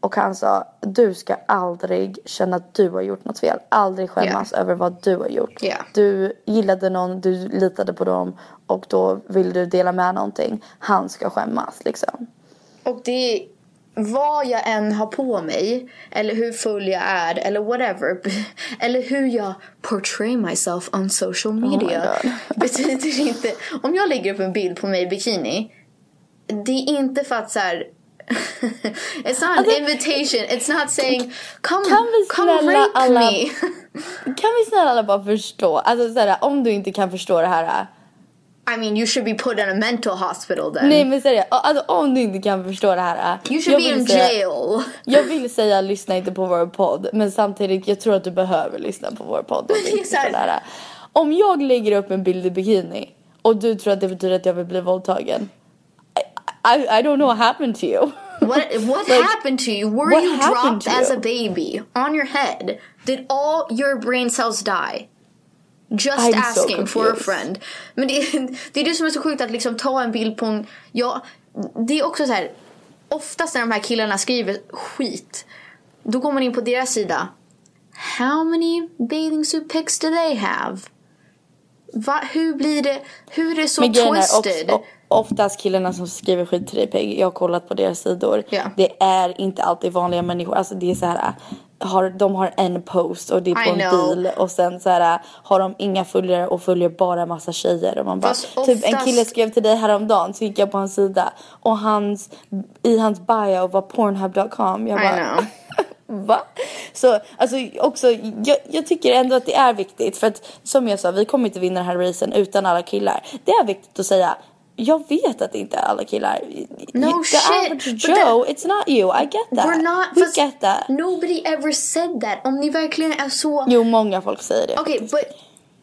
Och han sa, du ska aldrig känna att du har gjort något fel. Aldrig skämmas över vad du har gjort. Yeah. Du gillade någon, du litade på dem och då vill du dela med någonting. Han ska skämmas liksom. Och det vad jag än har på mig eller hur full jag är eller whatever eller hur jag portray myself on social media God. betyder inte om jag lägger upp en bild på mig i bikini det är inte för att så här it's not an invitation it's not saying come, Kan vi come rape alla me Kan vi snälla alla bara förstå? Alltså såhär, om du inte kan förstå det här. I mean you should be put in a mental hospital then. Nej men seriöst, alltså om du inte kan förstå det här. Äh, you should be in säga- jail. Jag vill säga lyssna inte på vår podd men samtidigt jag tror att du behöver lyssna på vår podd. om det är inte så här- förstår det här. Om jag lägger upp en bild i bikini och du tror att det betyder att jag vill bli våldtagen. I, I, I don't know what happened to you. What what Like, happened to you? Were you dropped as a baby on your head? Did all your brain cells die? Just I'm so asking for a friend. Men det, det är det som är så sjukt att liksom ta en bild på en... Ja, det är också så här. Oftast när de här killarna skriver skit. Då går man in på deras sida. How many bathing suit pics do they have? Va, hur blir det? Hur är det så Men twisted? också, oftast killarna som skriver skit till dig Peg, jag har kollat på deras sidor. Ja. Det är inte alltid vanliga människor. Alltså det är så här. Har, de har en post och det är på I en know. bil och sen så här har de inga följare och följer bara massa tjejer och man bara Fast typ en kille skrev till dig häromdagen så gick jag på hans sida och hans i hans bio var pornhub.com jag bara. Va? Så alltså också, jag, jag tycker ändå att det är viktigt för att som jag sa, vi kommer inte vinna den här racen utan alla killar. Det är viktigt att säga, jag vet att det inte är alla killar. No The shit, average Joe, it's not you, I get that. We're not... We get that. Nobody ever said that. Om ni verkligen är så... Jo, många folk säger det. Okej, but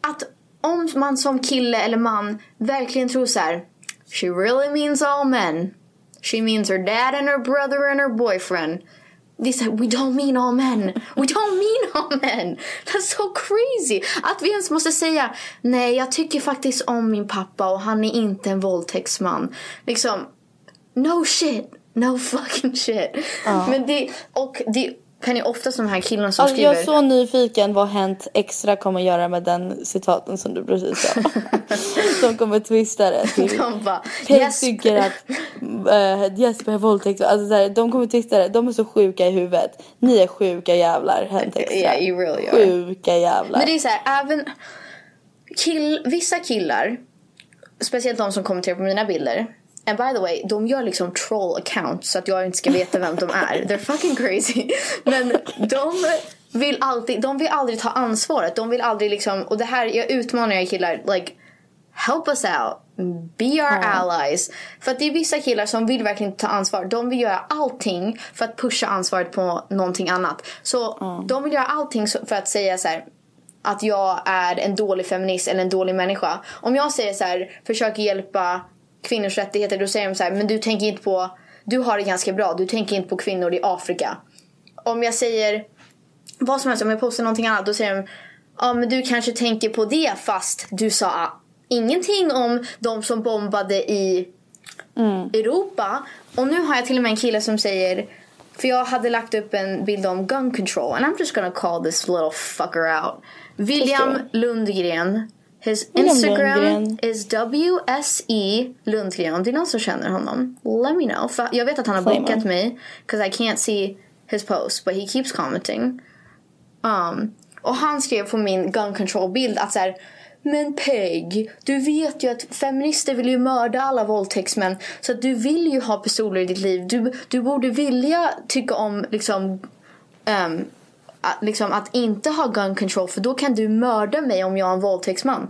att om man som kille eller man verkligen tror så här. She really means all men. She means her dad and her brother and her boyfriend. Det är så här, we don't mean all men. We don't mean all men. That's so crazy. Att vi ens måste säga nej, jag tycker faktiskt om min pappa och han är inte en våldtäktsman. Liksom, no shit. No fucking shit. Men det, och det kan ju oftast de här killarna som Alltså, skriver. jag är så nyfiken vad Hänt Extra kommer göra med den citaten som du precis sa. De kommer twista det till De bara, yes. tycker att uh, Jesper har våldtäkt. Alltså, så här, de kommer twista det. De är så sjuka i huvudet. Ni är sjuka jävlar. Hänt Extra. Yeah, you really are. Sjuka jävlar. Men det är så här, även kill, vissa killar, speciellt de som kommenterar på mina bilder. And by the way, de gör liksom troll accounts så att jag inte ska veta vem de är. They're fucking crazy. Men de vill alltid, de vill aldrig ta ansvaret. De vill aldrig liksom, och det här, jag utmanar er killar, like help us out. Be our allies. För att det är vissa killar som vill verkligen ta ansvar. De vill göra allting för att pusha ansvaret på någonting annat. Så de vill göra allting för att säga så här att jag är en dålig feminist eller en dålig människa. Om jag säger så här, försöker hjälpa kvinnors rättigheter, då säger de så här, men du tänker inte på, du har det ganska bra, du tänker inte på kvinnor i Afrika. Om jag säger vad som helst, om jag postar någonting annat, då säger de, ja men du kanske tänker på det fast du sa ingenting om de som bombade i Europa. Och nu har jag till och med en kille som säger för jag hade lagt upp en bild om gun control and I'm just gonna call this little fucker out. William. Lundgren. His Instagram is WSE Lundgren. Om det är någon som känner honom, let me know. För jag vet att han har Claim bokat him. mig because I can't see his post but he keeps commenting. Um, och han skrev på min gun control bild att så här, men Peg, du vet ju att feminister vill ju mörda alla våldtäktsmän. Så att du vill ju ha pistoler i ditt liv. Du, du borde vilja tycka om liksom, att, liksom att inte ha gun control för då kan du mörda mig om jag är en våldtäktsman.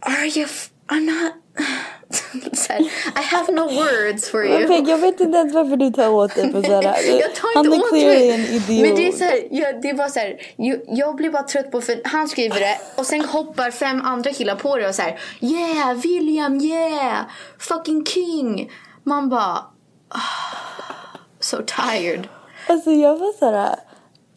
Are you... F- I'm not... I have no words for you. Peg, jag vet inte ens varför du tar åt dig på sådär. jag tar inte åt mig. en idiot. Men det är så här, jag, det är bara så här, jag, jag blir bara trött på för han skriver det och sen hoppar fem andra killar på det och så här, yeah William yeah fucking king. Man bara ah, so tired. Alltså jag var såhär,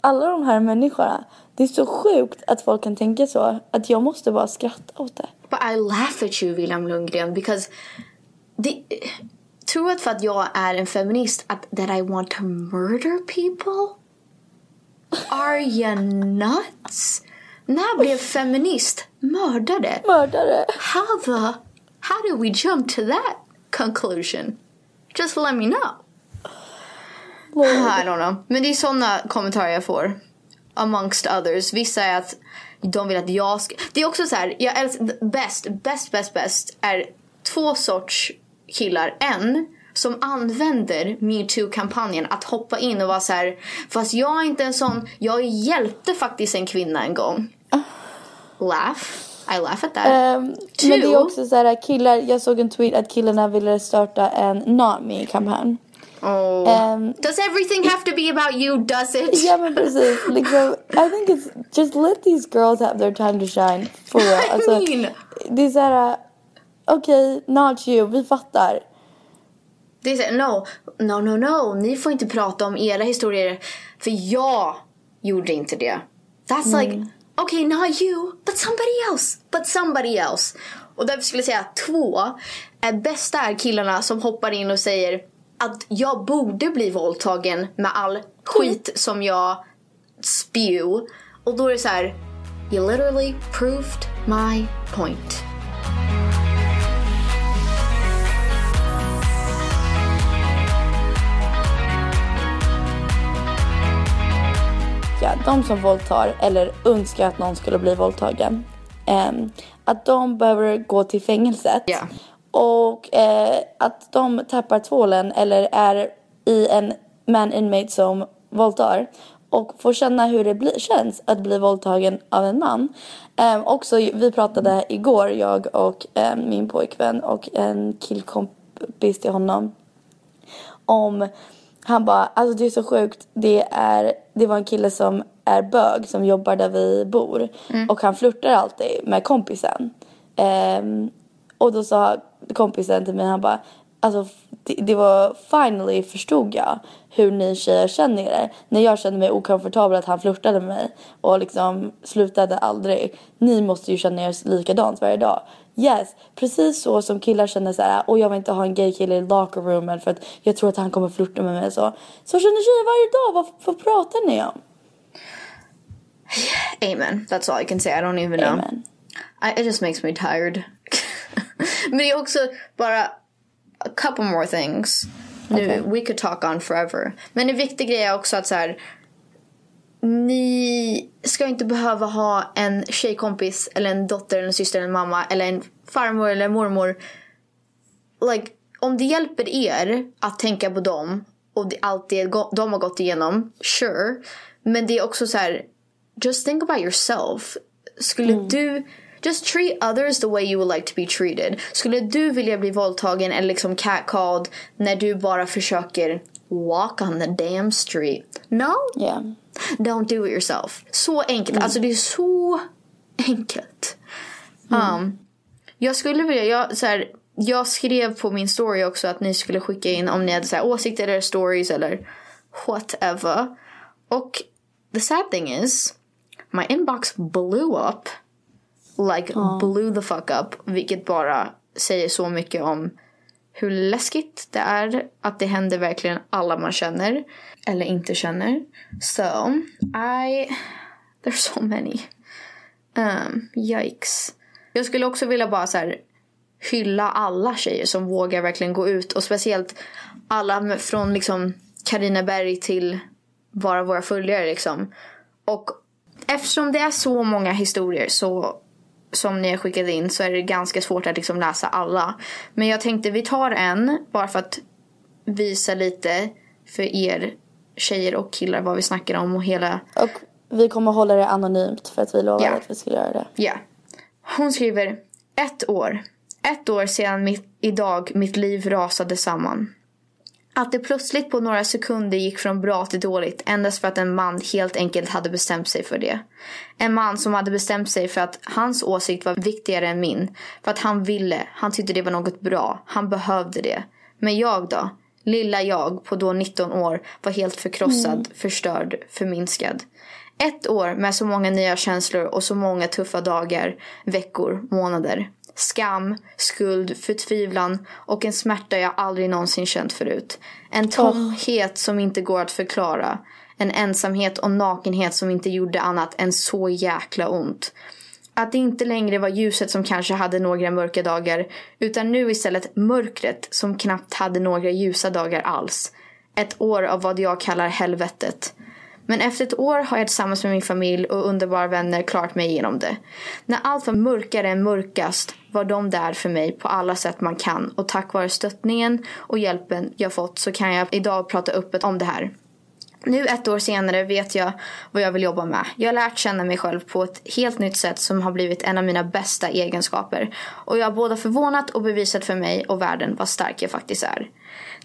alla de här människorna. Det är så sjukt att folk kan tänka så. Att jag måste bara skratta åt det. But I laugh at you William Lundgren because det, tror att för att jag är en feminist att that I want to murder people? Are you nuts? När blev feminist mördare? Mördare. How the how did we jump to that conclusion? Just let me know. I don't know. Men det är såna kommentarer jag får. Amongst others. Vissa är att de vill att jag ska... Det är också så här, jag älskar... Bäst, bäst, bäst, bäst är två sorts killar. En som använder metoo-kampanjen att hoppa in och vara så här. Fast jag är inte en sån. Jag hjälpte faktiskt en kvinna en gång. Laugh. I laugh at that. Ehm, Two. men det är också så här killar, jag såg en tweet att killarna ville starta en Not Me-kampanj. Oh. Ehm, Does everything have to be about you? Does it? Ja men precis. Liksom, I think it's just let these girls have their time to shine. For real. I Alltså, mean- det är såhär, okej, not you, vi fattar. Det är så här, no, no, no, no. Ni får inte prata om era historier. För jag gjorde inte det. That's like, okay, not you, but somebody else. But somebody else. Och därför skulle jag säga två är bästa är killarna som hoppar in och säger att jag borde bli våldtagen med all skit som jag spew. Och då är det så här, you literally proved my point. Ja, de som våldtar eller önskar att någon skulle bli våldtagen. ehm, att de behöver gå till fängelset. Ja. Och eh, att de tappar tvålen eller är i en man inmate som våldtar. Och får känna hur det blir, känns att bli våldtagen av en man. Ehm, också, vi pratade igår, jag och eh, min pojkvän och en killkompis till honom. Om, han bara, alltså det är så sjukt. Det, är, det var en kille som är bög som jobbar där vi bor. Och han flörtar alltid med kompisen. Ehm, och då sa kompisen till mig, han bara, alltså det, det var finally förstod jag hur ni tjejer känner er. När jag kände mig okomfortabel att han flörtade med mig och liksom slutade aldrig. Ni måste ju känna er likadant varje dag. Yes, precis så som killar känner så här, och jag vill inte ha en gay kille i locker roomen för att jag tror att han kommer flirta med mig så. Så känner tjejer varje dag, vad, vad pratar ni om? Amen. That's all I can say. I don't even know. Amen. I, it just makes me tired. Men det är också bara a couple more things. Nu, Okay. we could talk on forever. Men en viktig grej är också att så här. Ni ska inte behöva ha en tjejkompis eller en dotter eller en syster eller en mamma eller en farmor eller en mormor. Like, om det hjälper er att tänka på dem och allt det de har gått igenom, sure. Men det är också så här. Just think about yourself. Skulle du Just treat others the way you would like to be treated. Skulle du vilja bli våldtagen eller liksom catcalled när du bara försöker walk on the damn street? No? Yeah. Don't do it yourself. Så enkelt. Alltså det är så enkelt. Um, jag skulle vilja, jag, så här, jag skrev på min story också att ni skulle skicka in om ni hade så här, åsikter eller stories eller whatever. Och the sad thing is, my inbox blew up. Like blew the fuck up. Vilket bara säger så mycket om hur läskigt det är att det händer verkligen alla man känner. Eller inte känner. So, I... There's so many. Um, yikes. Jag skulle också vilja bara så här hylla alla tjejer som vågar verkligen gå ut. Och speciellt alla från liksom Carina Berg till bara våra följare liksom. Och eftersom det är så många historier så som ni har skickat in så är det ganska svårt att liksom läsa alla. Men jag tänkte vi tar en bara för att visa lite för er tjejer och killar vad vi snackar om och hela Och vi kommer hålla det anonymt för att vi lovade Ja. att vi skulle göra det. Ja. Hon skriver ett år. Ett år sedan mitt, idag mitt liv rasade samman. Att det plötsligt på några sekunder gick från bra till dåligt endast för att en man helt enkelt hade bestämt sig för det. En man som hade bestämt sig för att hans åsikt var viktigare än min. För att han ville, han tyckte det var något bra, han behövde det. Men jag då? Lilla jag på då 19 år var helt förkrossad, förstörd, förminskad. Ett år med så många nya känslor och så många tuffa dagar, veckor, månader. Skam, skuld, förtvivlan och en smärta jag aldrig någonsin känt förut. En tomhet som inte går att förklara. En ensamhet och nakenhet som inte gjorde annat än så jäkla ont. Att det inte längre var ljuset som kanske hade några mörka dagar utan nu istället mörkret som knappt hade några ljusa dagar alls. Ett år av vad jag kallar helvetet. Men efter ett år har jag tillsammans med min familj och underbara vänner klarat mig igenom det. När allt var mörkare än mörkast var de där för mig på alla sätt man kan och tack vare stöttningen och hjälpen jag fått så kan jag idag prata öppet om det här. Nu ett år senare vet jag vad jag vill jobba med. Jag har lärt känna mig själv på ett helt nytt sätt som har blivit en av mina bästa egenskaper. Och jag har både förvånat och bevisat för mig och världen vad stark jag faktiskt är.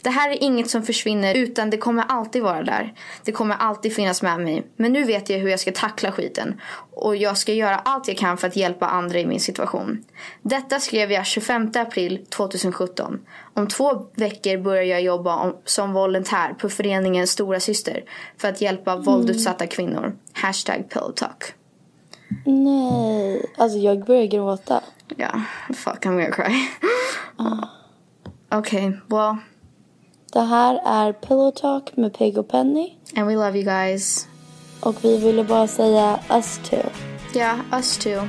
Det här är inget som försvinner utan det kommer alltid vara där. Det kommer alltid finnas med mig. Men nu vet jag hur jag ska tackla skiten. Och jag ska göra allt jag kan för att hjälpa andra i min situation. Detta skrev jag 25 april 2017. Om två veckor börjar jag jobba som volontär på föreningen Stora Syster för att hjälpa mm. våldutsatta kvinnor. Hashtag pillowtalk. Nej, alltså jag börjar gråta. Ja, yeah, fuck I'm gonna cry. uh. Okej, okay, well. Det här är Pillow Talk med Peg och Penny. And we love you guys. Och vi ville bara säga us too. Yeah, us too.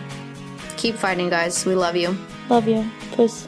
Keep fighting guys. We love you. Love you. Puss.